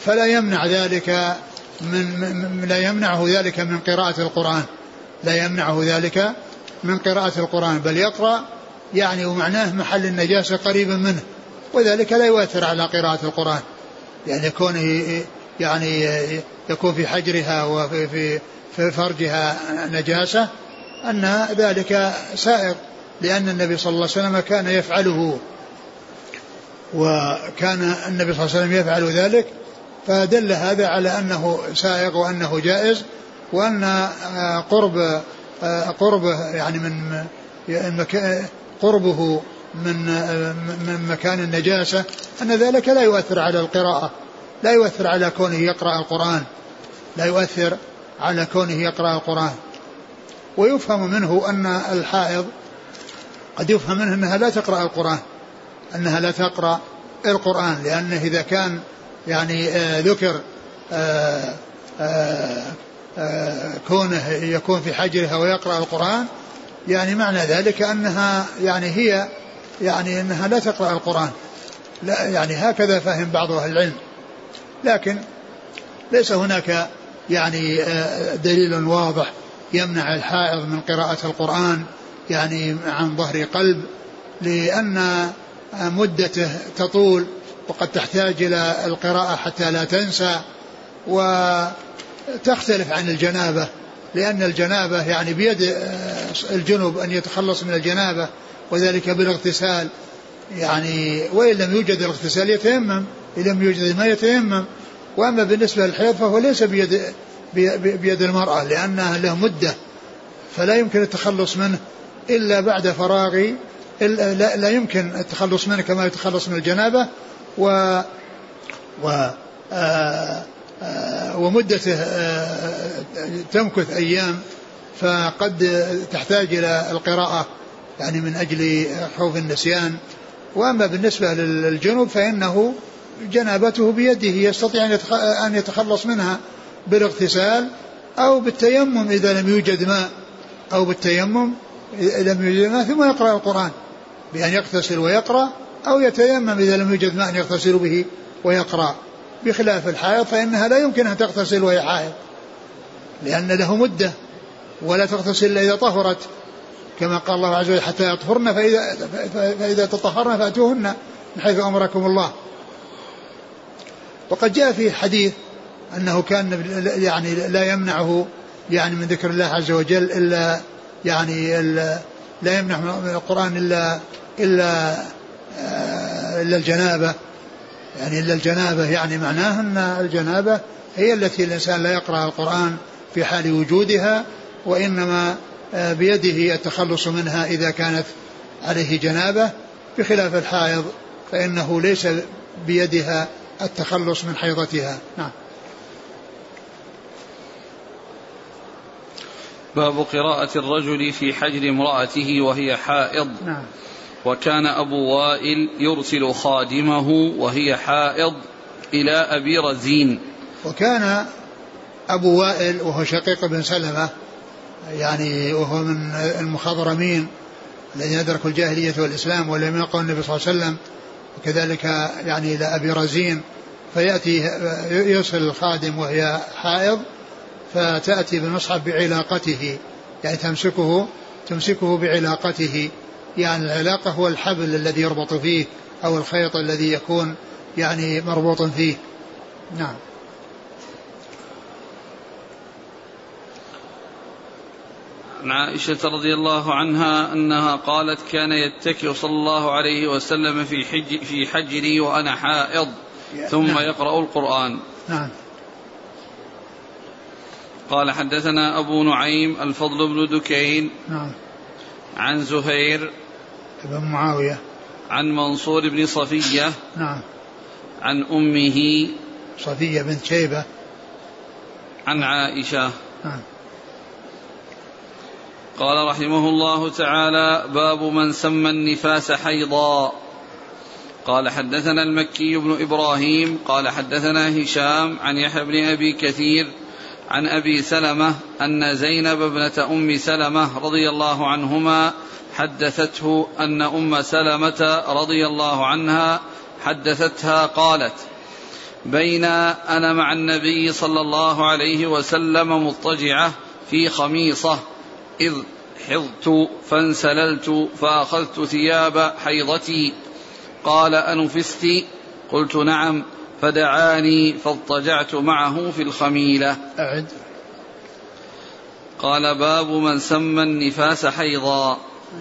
فلا يمنع ذلك من, لا يمنعه ذلك من قراءة القرآن. لا يمنعه ذلك من قراءة القرآن بل يقرأ يعني ومعناه محل النجاسة قريبا منه وذلك لا يؤثر على قراءة القرآن. يعني كونه يعني يكون في حجرها وفي في, في فرجها نجاسة أن ذلك سائر لأن النبي صلى الله عليه وسلم كان يفعله. وكان النبي صلى الله عليه وسلم يفعل ذلك فدل هذا على أنه سائغ وأنه جائز وأن آه، قرب آه، قربه يعني من قربه من آه، من مكان النجاسة أن ذلك لا يؤثر على القراءة لا يؤثر على كونه يقرأ القرآن لا يؤثر على كونه يقرأ القرآن. ويفهم منه أن الحائض قد يفهم منه أنها لا تقرأ القرآن أنها لا تقرأ القرآن لأنه إذا كان يعني آه ذكر آه آه كونه يكون في حجرها ويقرأ القرآن يعني معنى ذلك أنها يعني هي يعني أنها لا تقرأ القرآن. لا يعني هكذا فهم بعض أهل العلم. لكن ليس هناك يعني دليل واضح يمنع الحائض من قراءة القرآن يعني عن ظهر قلب لأن مدته تطول وقد تحتاج إلى القراءة حتى لا تنسى وتختلف عن الجنابة لأن الجنابة يعني بيد الجنوب أن يتخلص من الجنابة وذلك بالاغتسال يعني وإن لم يوجد الاغتسال يتيمم إن لم يوجد الماء يتيمم وأما بالنسبة للحيض فهو ليس بيد بيد المرأة لأنها له مدة فلا يمكن التخلص منه إلا بعد فراغ لا, لا يمكن التخلص منه كما يتخلص من الجنابة و و آه، آه، ومدته آه، تمكث أيام فقد تحتاج إلى القراءة يعني من أجل خوف النسيان. وأما بالنسبة للجنوب فإنه جنابته بيده يستطيع أن يتخلص منها. بالاغتسال أو بالتيمم إذا لم يوجد ماء أو بالتيمم إذا لم يوجد ماء ثم يقرأ القرآن بأن يغتسل ويقرأ أو يتيمم إذا لم يوجد ماء يغتسل به ويقرأ. بخلاف الحائض فإنها لا يمكن أن تغتسل وهي حائض لأن له مدة ولا تغتسل إلا إذا طهرت. كما قال الله عز وجل حتى يطهرن فإذا, فإذا تطهرن فأتوهن من حيث أمركم الله. وقد جاء في حديث أنه كان يعني لا يمنعه يعني من ذكر الله عز وجل إلا يعني إلا لا يمنع من القرآن إلا إلا آه، إلا الجنابة. يعني إلا الجنابة يعني معناه أن الجنابة هي التي الإنسان لا يقرأ القرآن في حال وجودها وإنما آه، بيده التخلص منها إذا كانت عليه جنابة. بخلاف الحائض فإنه ليس بيدها التخلص من حيضتها. نعم. باب قراءة الرجل في حجر امرأته وهي حائض. نعم. وكان أبو وائل يرسل خادمه وهي حائض إلى أبي رزين. وكان أبو وائل وهو شقيق بن سلمة يعني وهو من المخضرمين الذين أدركوا الجاهلية والإسلام ولم يلقوا النبي صلى الله عليه وسلم وكذلك يعني إلى أبي رزين فيأتي يرسل الخادم وهي حائض فتأتي بالمصحف بعلاقته يعني تمسكه تمسكه بعلاقته. يعني العلاقة هو الحبل الذي يربط فيه أو الخيط الذي يكون يعني مربوط فيه. نعم. عن عائشة رضي الله عنها أنها قالت كان يتكئ صلى الله عليه وسلم في حج في حجري وأنا حائض ثم نعم. يقرأ القرآن. نعم. قال حدثنا أبو نعيم الفضل بن دكين نعم. عن زهير بن معاوية. عن منصور بن صفية نعم. عن أمه صفية بنت شيبة. عن عائشة. نعم. قال رحمه الله تعالى باب من سمى النفاس حيضا. قال حدثنا المكي بن إبراهيم قال حدثنا هشام عن يحيى بن أبي كثير عن أبي سلمة أن زينب ابنة أم سلمة رضي الله عنهما حدثته أن أم سلمة رضي الله عنها حدثتها قالت بين أنا مع النبي صلى الله عليه وسلم مضطجعة في خميصة إذ حضت فانسللت فأخذت ثياب حيضتي قال أنفست؟ قلت نعم. فدعاني فاضطجعت معه في الخميلة. أعد. قال باب من سمى النفاس حيضا.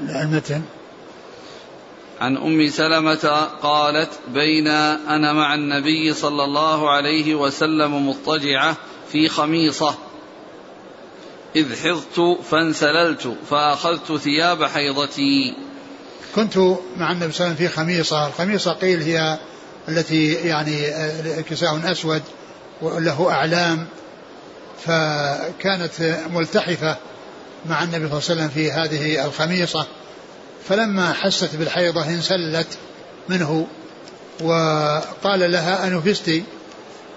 المتن عن أم سلمة قالت بين أنا مع النبي صلى الله عليه وسلم مضطجعة في خميصة. إذ حضت فانسللت فأخذت ثياب حيضتي. كنت مع النبي صلى الله عليه وسلم في خميصة. الخميصة قيل هي التي يعني كساء أسود وله أعلام فكانت ملتحفة مع النبي صلى الله عليه وسلم في هذه الخميصة. فلما حست بالحيضة انسلت منه وقال لها أنفستي.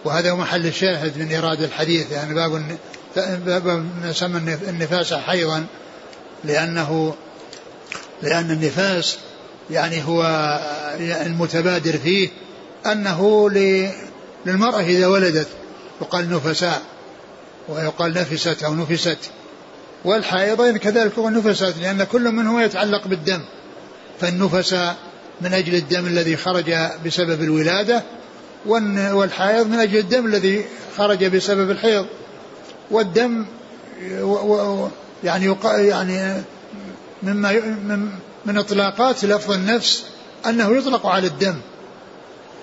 وهذا هو محل الشاهد من إيراد الحديث يعني باب باب سمى النفاس حيضا لأنه لأن النفاس يعني هو المتبادر فيه أنه للمرأة إذا ولدت يقال نفساء ويقال نفست أو نفست. والحائضين كذلك هو نفست لأن كل منهما يتعلق بالدم. فالنفساء من أجل الدم الذي خرج بسبب الولادة والحائض من أجل الدم الذي خرج بسبب الحيض. والدم يعني يعني مما من إطلاقات لفظ النفس أنه يطلق على الدم.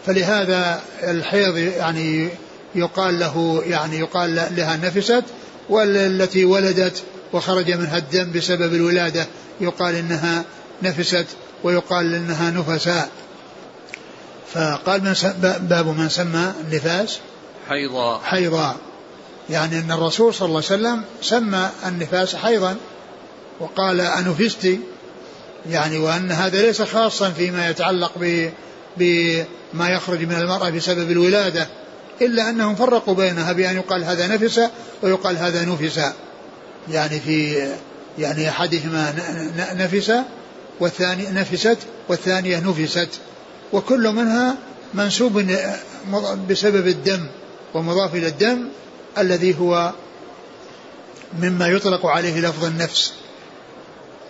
فلهذا الحيض يعني يقال له يعني يقال لها نفست والتي ولدت وخرج منها الدم بسبب الولادة يقال إنها نفست ويقال إنها نفساء. فقال من باب من سمى النفاس حيضا حيضا يعني أن الرسول صلى الله عليه وسلم سمى النفاس حيضا وقال أنفستي يعني وأن هذا ليس خاصا فيما يتعلق ب بما يخرج من المرأة بسبب الولادة إلا أنهم فرقوا بينها بأن يقال هذا نفس ويقال هذا نفس. يعني في يعني أحدهما نفس والثاني نفست والثانية نفست. وكل منها منسوب بسبب الدم ومضاف إلى الدم الذي هو مما يطلق عليه لفظ النفس.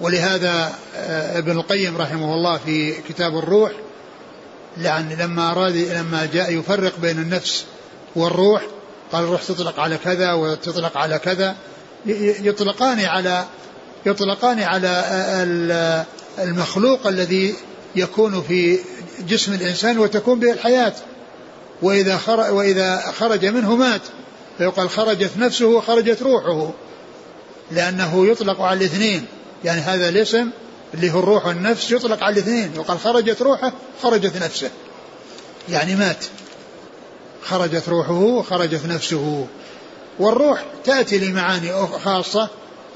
ولهذا آه، ابن القيم رحمه الله في كتاب الروح يعني لما أراد لما جاء يفرق بين النفس والروح قال الروح تطلق على كذا وتطلق على كذا. يطلقان على يطلقان على المخلوق الذي يكون في جسم الإنسان وتكون به الحياة. وإذا خرج, وإذا خرج منه مات. فيقال خرجت نفسه وخرجت روحه. لأنه يطلق على الاثنين. يعني هذا الاسم اللي هو الروح والنفس يطلق على الاثنين. يقال خرجت روحه خرجت نفسه. يعني مات. خرجت روحه وخرجت نفسه. والروح تأتي لمعاني خاصة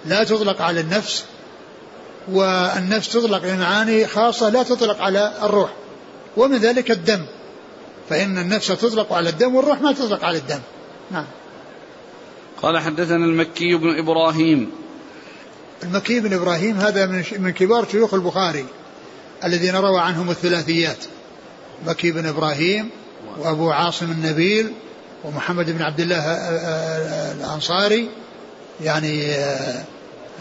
لا تطلق على النفس. والنفس تطلق لمعاني خاصة لا تطلق على الروح. ومن ذلك الدم. فإن النفس تطلق على الدم والروح ما تطلق على الدم. نعم. قال حدثنا المكي بن إبراهيم المكي بن إبراهيم هذا من, من كبار شيوخ البخاري الذين روى عنهم الثلاثيات. مكي بن إبراهيم وأبو عاصم النبيل ومحمد بن عبد الله الأنصاري. يعني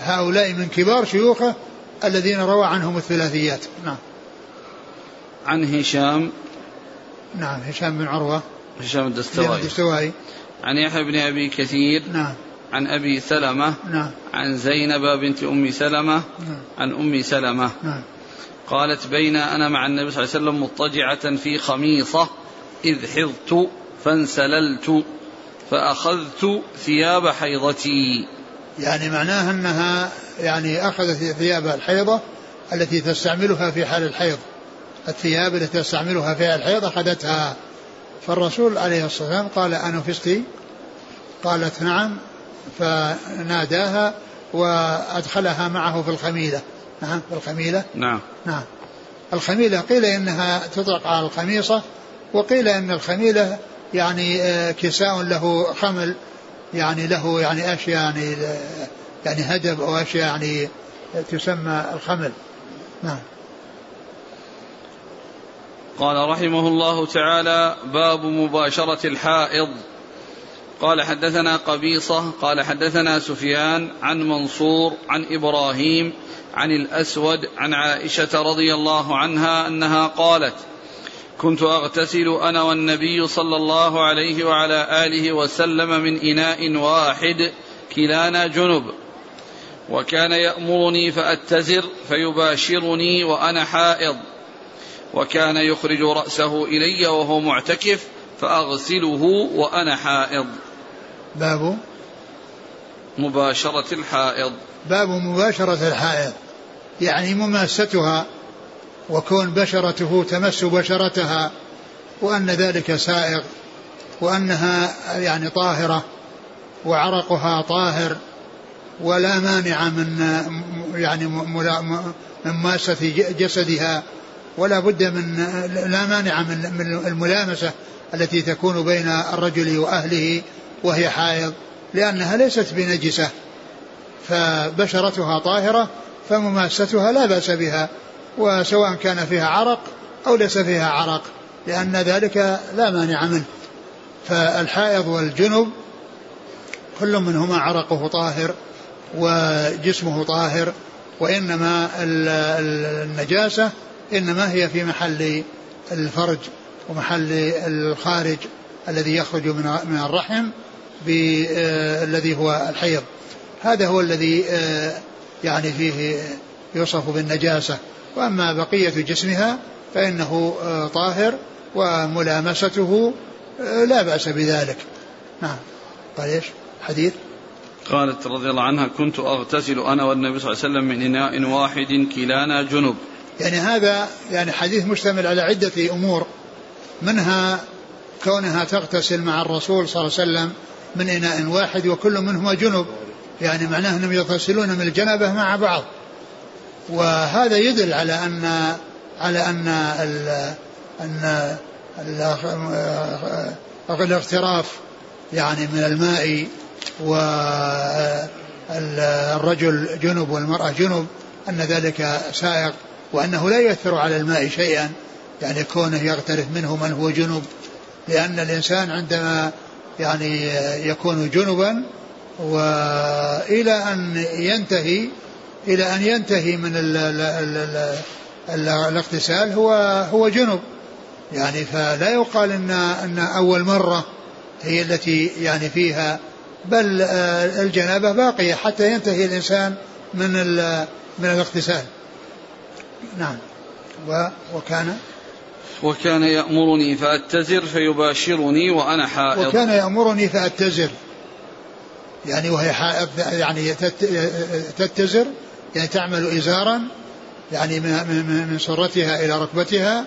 هؤلاء من كبار شيوخه الذين روى عنهم الثلاثيات. نعم. عن هشام. نعم هشام بن عروة. هشام الدستوائي. الدستوائي. عن يحيى بن أبي كثير. نعم. عن أبي سلمة نعم. عن زينب بنت أم سلمة نعم. عن أم سلمة. نعم. قالت بين أنا مع النبي صلى الله عليه وسلم مضطجعة في خميصة إذ حضت فانسللت فأخذت ثياب حيضتي. يعني معناها أنها يعني أخذت ثياب الحيضة التي تستعملها في حال الحيض. الثياب التي تستعملها في حال الحيض أخذتها. فالرسول عليه الصلاة والسلام قال أنفستي قالت نعم. فناداها وأدخلها معه في الخميلة. نعم في الخميلة. نعم. نعم. الخميلة قيل إنها تطلق على الخميصة وقيل إن الخميلة يعني آه، كساء له خمل يعني له يعني أشياء يعني يعني هدب أو أشياء يعني تسمى الخمل. نعم. قال رحمه الله تعالى باب مباشرة الحائض. قال حدثنا قبيصة قال حدثنا سفيان عن منصور عن إبراهيم عن الأسود عن عائشة رضي الله عنها أنها قالت كنت أغتسل أنا والنبي صلى الله عليه وعلى آله وسلم من إناء واحد كلانا جنب وكان يأمرني فأتزر فيباشرني وأنا حائض وكان يخرج رأسه إلي وهو معتكف فأغسله وأنا حائض. باب مباشرة الحائض. باب مباشرة الحائض يعني مماستها وكون بشرته تمس بشرتها وأن ذلك سائغ وأنها يعني طاهرة وعرقها طاهر ولا مانع من يعني من ماسة جسدها ولا بد من لا مانع من من الملامسة التي تكون بين الرجل وأهله وهي حائض لأنها ليست بنجسة فبشرتها طاهرة فمماستها لا بأس بها وسواء كان فيها عرق أو ليس فيها عرق لأن ذلك لا مانع منه. فالحائض والجنب كل منهما عرقه طاهر وجسمه طاهر وإنما النجاسة إنما هي في محل الفرج ومحل الخارج الذي يخرج من الرحم آه، الذي هو الحيض. هذا هو الذي آه، يعني فيه يوصف بالنجاسة. وأما بقية جسمها فإنه آه، طاهر وملامسته لا بأس بذلك. نعم. قال إيش؟ حديث. قالت رضي الله عنها كنت أغتسل أنا والنبي صلى الله عليه وسلم من إناء واحد كلانا جنب. يعني هذا يعني حديث مشتمل على عدة أمور. منها كونها تغتسل مع الرسول صلى الله عليه وسلم من إناء واحد وكل منهما جنب يعني معناه أنهم يغتسلون من الجنبة مع بعض. وهذا يدل على أن على أن أن الاغتراف يعني من الماء والرجل جنب والمرأة جنب أن ذلك سائق وأنه لا يؤثر على الماء شيئا. يعني كونه يغترف منه من هو جنب لأن الإنسان عندما يعني يكون جنبا وإلى أن ينتهي إلى أن ينتهي من ال ال ال ال الاغتسال هو هو جنب. يعني فلا يقال إن إن أول مرة هي التي يعني فيها بل آه، الجنابة باقية حتى ينتهي الإنسان من من الاغتسال. نعم. وكان؟ وكان يأمرني فأتزر فيباشرني وأنا حائض. وكان يأمرني فأتزر. يعني وهي حائض يعني تتزر يعني تعمل إزارا يعني من سرتها إلى ركبتها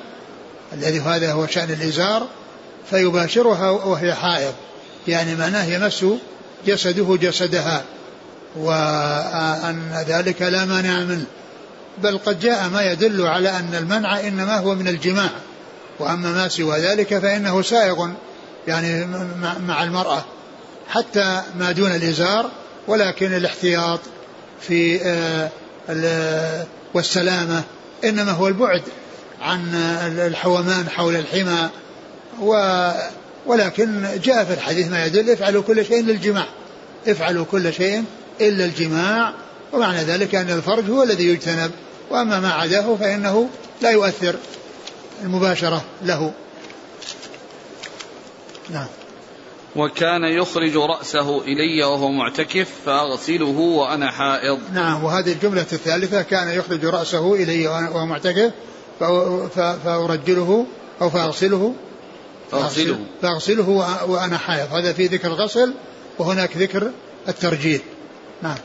الذي هذا هو شأن الإزار فيباشرها وهي حائض. يعني معناه يمس جسده جسدها وأن ذلك لا مانع منه. بل قد جاء ما يدل على أن المنع إنما هو من الجماع. وأما ما سوى ذلك فإنه سائغ يعني مع المرأة حتى ما دون الإزار ولكن الاحتياط في آه، والسلامة إنما هو البعد عن الحومان حول الحمى و ولكن جاء في الحديث ما يدل افعلوا كل شيء إلا الجماع افعلوا كل شيء إلا الجماع ومعنى ذلك أن الفرج هو الذي يجتنب وأما ما عداه فإنه لا يؤثر. المباشرة له. نعم. وكان يخرج رأسه إلي وهو معتكف فأغسله وأنا حائض. نعم وهذه الجملة الثالثة كان يخرج رأسه إلي وهو معتكف فأرجله أو فأغسله. فأغسله. فأغسله وأنا حائض. هذا في ذكر الغسل وهناك ذكر الترجيل. نعم.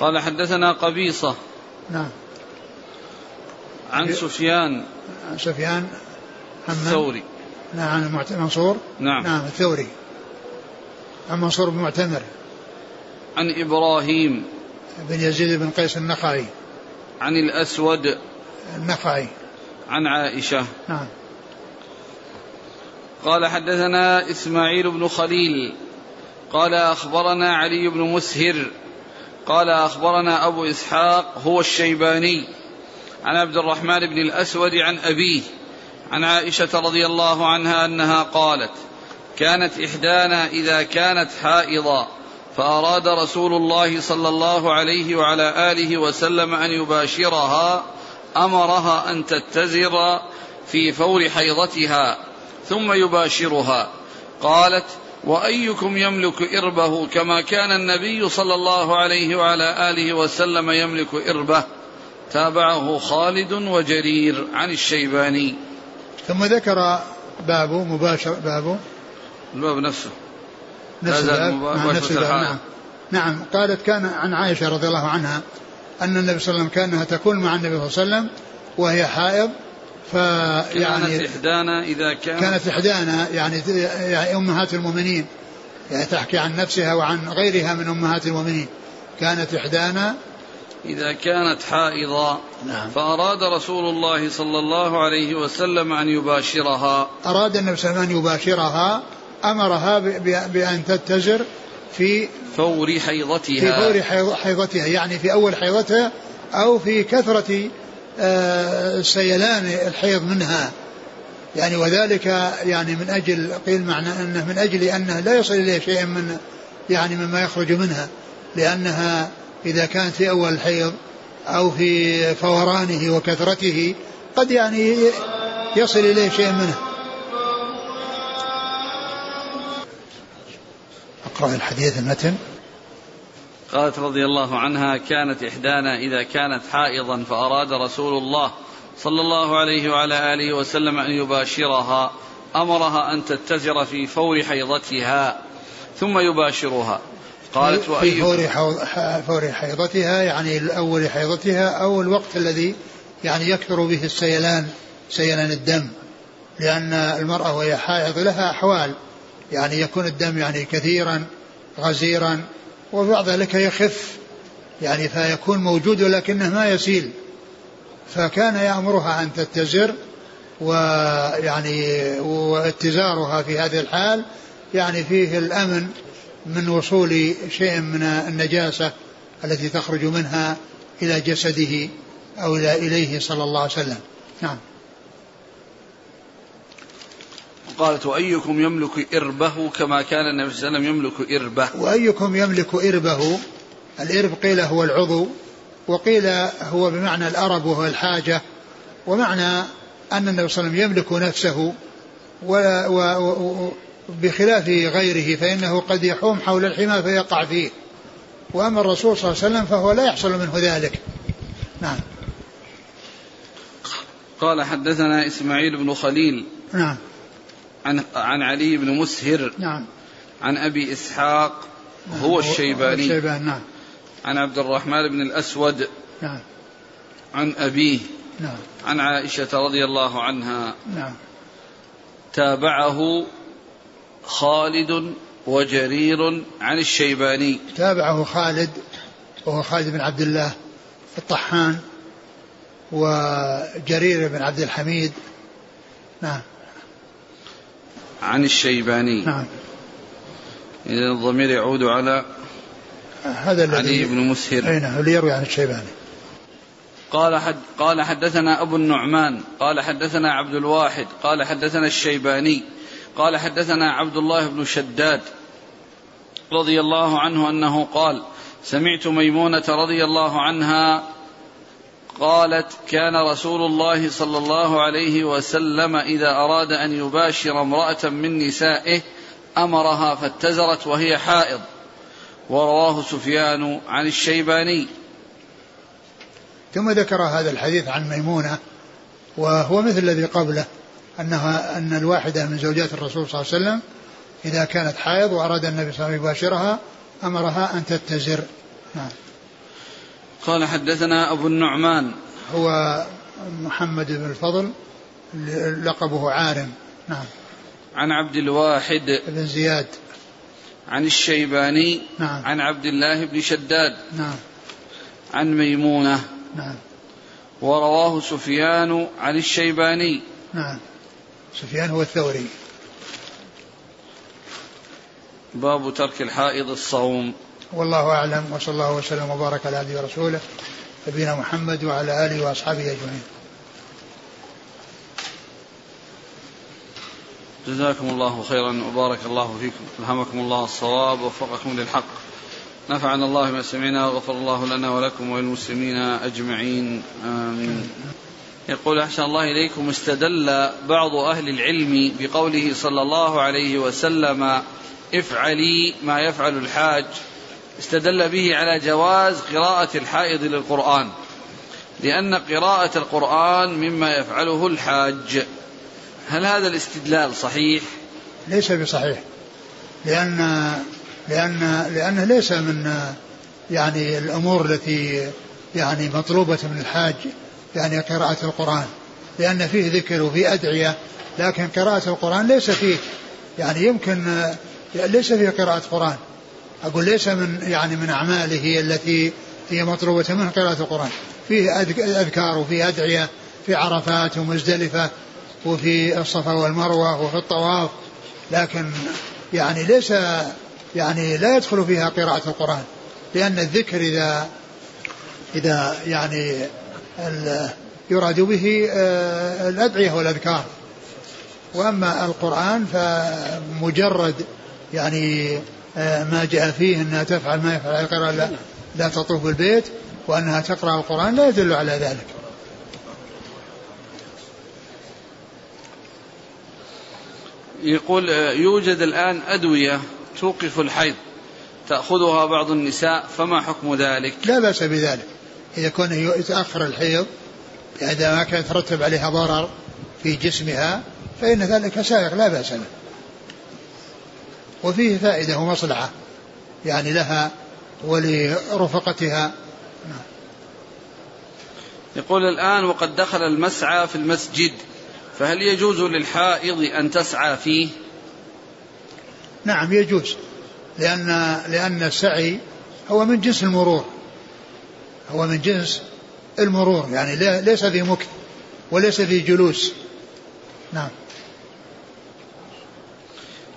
قال حدثنا قبيصة. نعم. عن سفيان عن سفيان الثوري. نعم عن منصور. نعم. نعم الثوري. عن منصور بن معتمر. عن إبراهيم. بن يزيد بن قيس النخعي. عن الأسود. النخعي. عن عائشة. نعم. قال حدثنا إسماعيل بن خليل. قال أخبرنا علي بن مسهر. قال أخبرنا أبو إسحاق هو الشيباني. عن عبد الرحمن بن الأسود عن أبيه عن عائشة رضي الله عنها أنها قالت كانت إحدانا إذا كانت حائضا فأراد رسول الله صلى الله عليه وعلى آله وسلم أن يباشرها أمرها أن تتزر في فور حيضتها ثم يباشرها قالت وأيكم يملك إربه كما كان النبي صلى الله عليه وعلى آله وسلم يملك إربه؟ تابعه خالد وجرير عن الشيباني. ثم ذكر بابه مباشر بابه. الباب نفسه. نفس الباب. نعم نفس الباب. نعم. نعم. قالت كان عن عائشة رضي الله عنها أن النبي صلى الله عليه وسلم كانها تكون مع النبي صلى الله عليه وسلم وهي حائض فيعني كانت إحدانا إذا كانت كانت إحدانا يعني يعني أمهات المؤمنين. يعني تحكي عن نفسها وعن غيرها من أمهات المؤمنين. كانت إحدانا إذا كانت حائضا. نعم. فأراد رسول الله صلى الله عليه وسلم أن يباشرها. أراد النبي صلى الله عليه وسلم أن يباشرها أمرها بأن تتزر في فور حيضتها. في فور حيضتها يعني في أول حيضتها أو في كثرة آه، سيلان الحيض منها. يعني وذلك يعني من أجل قيل معنى أنه من أجل أنه لا يصل إليه شيء من يعني مما يخرج منها لأنها إذا كانت في أول الحيض أو في فورانه وكثرته قد يعني يصل إليه شيء منه. أقرأ الحديث المتن. قالت رضي الله عنها كانت إحدانا إذا كانت حائضا فأراد رسول الله صلى الله عليه وعلى آله وسلم أن يباشرها أمرها أن تتزر في فور حيضتها ثم يباشرها. قالت في فور فور حيضتها يعني أول حيضتها أو الوقت الذي يعني يكثر به السيلان سيلان الدم. لأن المرأة وهي حائض لها أحوال. يعني يكون الدم يعني كثيرا غزيرا وبعد ذلك يخف. يعني فيكون موجود ولكنه ما يسيل. فكان يأمرها أن تتزر ويعني واتزارها في هذه الحال. يعني فيه الأمن من وصول شيء من النجاسة التي تخرج منها إلى جسده أو إلى إليه صلى الله عليه وسلم. نعم. قالت وأيكم يملك إربه كما كان النبي صلى الله عليه وسلم يملك إربه؟ وأيكم يملك إربه؟ الإرب قيل هو العضو وقيل هو بمعنى الأرب وهو الحاجة ومعنى أن النبي صلى الله عليه وسلم يملك نفسه و و و بخلاف غيره فإنه قد يحوم حول الحمى فيقع فيه. وأما الرسول صلى الله عليه وسلم فهو لا يحصل منه ذلك. نعم. قال حدثنا إسماعيل بن خليل نعم. عن عن علي بن مسهر نعم. عن أبي إسحاق هو الشيباني. الشيبان نعم. عن عبد الرحمن بن الأسود نعم. عن أبيه نعم. عن عائشة رضي الله عنها. نعم. تابعه خالد وجرير عن الشيباني. تابعه خالد وهو خالد بن عبد الله الطحان وجرير بن عبد الحميد. نعم. عن الشيباني. نعم. إذا الضمير يعود على هذا الذي علي بن مسهر. أي نعم اللي يروي عن الشيباني. قال حد قال حدثنا أبو النعمان قال حدثنا عبد الواحد قال حدثنا الشيباني. قال حدثنا عبد الله بن شداد رضي الله عنه أنه قال سمعت ميمونة رضي الله عنها قالت كان رسول الله صلى الله عليه وسلم إذا أراد أن يباشر امرأة من نسائه أمرها فاتزرت وهي حائض. ورواه سفيان عن الشيباني. ثم ذكر هذا الحديث عن ميمونة وهو مثل الذي قبله. أنها أن الواحدة من زوجات الرسول صلى الله عليه وسلم إذا كانت حائض وأراد النبي صلى الله عليه وسلم يباشرها أمرها أن تتزر. نعم. قال حدثنا أبو النعمان. هو محمد بن الفضل لقبه عارم. نعم. عن عبد الواحد بن زياد. عن الشيباني. نعم. عن عبد الله بن شداد. نعم. عن ميمونة. نعم. ورواه سفيان عن الشيباني. نعم. سفيان هو الثوري. باب ترك الحائض الصوم. والله أعلم وصلى الله وسلم وبارك على عبده ورسوله نبينا محمد وعلى آله وأصحابه أجمعين. جزاكم الله خيرا وبارك الله فيكم. ألهمكم الله الصواب ووفقكم للحق. نفعنا الله ما سمعنا وغفر الله لنا ولكم وللمسلمين أجمعين. آمين. يقول أحسن الله إليكم استدل بعض أهل العلم بقوله صلى الله عليه وسلم افعلي ما يفعل الحاج. استدل به على جواز قراءة الحائض للقرآن لأن قراءة القرآن مما يفعله الحاج. هل هذا الاستدلال صحيح؟ ليس بصحيح لأن لأن لأنه ليس من يعني الأمور التي يعني مطلوبة من الحاج. يعني قراءة القرآن لأن فيه ذكر وفيه أدعية لكن قراءة القرآن ليس فيه يعني يمكن ليس فيه قراءة قرآن. أقول ليس من يعني من أعماله التي هي مطلوبة منه قراءة القرآن. فيه أذكار وفيه أدعية في عرفات ومزدلفة وفي الصفا والمروة وفي الطواف لكن يعني ليس يعني لا يدخل فيها قراءة القرآن لأن الذكر إذا إذا يعني يراد به آه، الأدعية والأذكار. وأما القرآن فمجرد يعني آه، ما جاء فيه أنها تفعل ما يفعل القراءة لا, لا تطوف البيت وأنها تقرأ القرآن لا يدل على ذلك. يقول آه، يوجد الآن أدوية توقف الحيض تأخذها بعض النساء فما حكم ذلك؟ لا بأس بذلك. إذا كان يتأخر الحيض إذا ما كان يترتب عليها ضرر في جسمها فإن ذلك سائغ لا بأس له وفيه فائدة ومصلحة يعني لها ولرفقتها. يقول الآن وقد دخل المسعى في المسجد فهل يجوز للحائض أن تسعى فيه؟ نعم يجوز لأن لأن السعي هو من جنس المرور. هو من جنس المرور يعني ليس في مكث وليس في جلوس. نعم.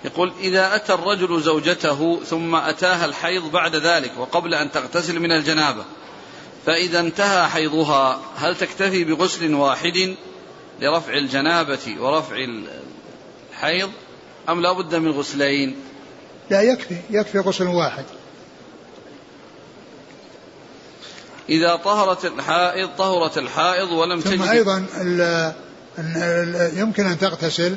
يقول إذا أتى الرجل زوجته ثم أتاها الحيض بعد ذلك وقبل أن تغتسل من الجنابة فإذا انتهى حيضها هل تكتفي بغسل واحد لرفع الجنابة ورفع الحيض أم لا بد من غسلين؟ لا يكفي يكفي غسل واحد. إذا طهرت الحائض طهرت الحائض ولم ثم تجد أيضا ال ال يمكن أن تغتسل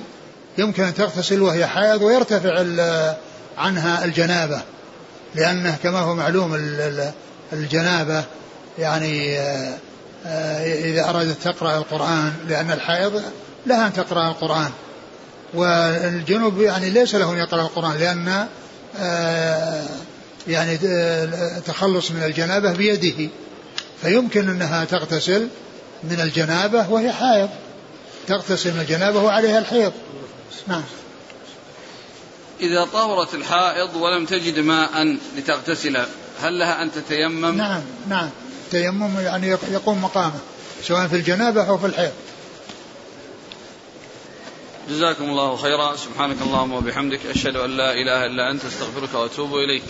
يمكن أن تغتسل وهي حائض ويرتفع عنها الجنابة لأنه كما هو معلوم الجنابة يعني آه، آه، إذا أرادت تقرأ القرآن لأن الحائض لها أن تقرأ القرآن والجنوب يعني ليس له أن يقرأ القرآن لأن آه، يعني تخلص من الجنابة بيده. فيمكن أنها تغتسل من الجنابة وهي حائض. تغتسل من الجنابة وعليها الحيض. نعم. إذا طهرت الحائض ولم تجد ماء لتغتسل هل لها أن تتيمم؟ نعم نعم. التيمم يعني يقوم مقامه سواء في الجنابة أو في الحيض. جزاكم الله خيرا. سبحانك اللهم وبحمدك أشهد أن لا إله إلا أنت أستغفرك وأتوب إليك.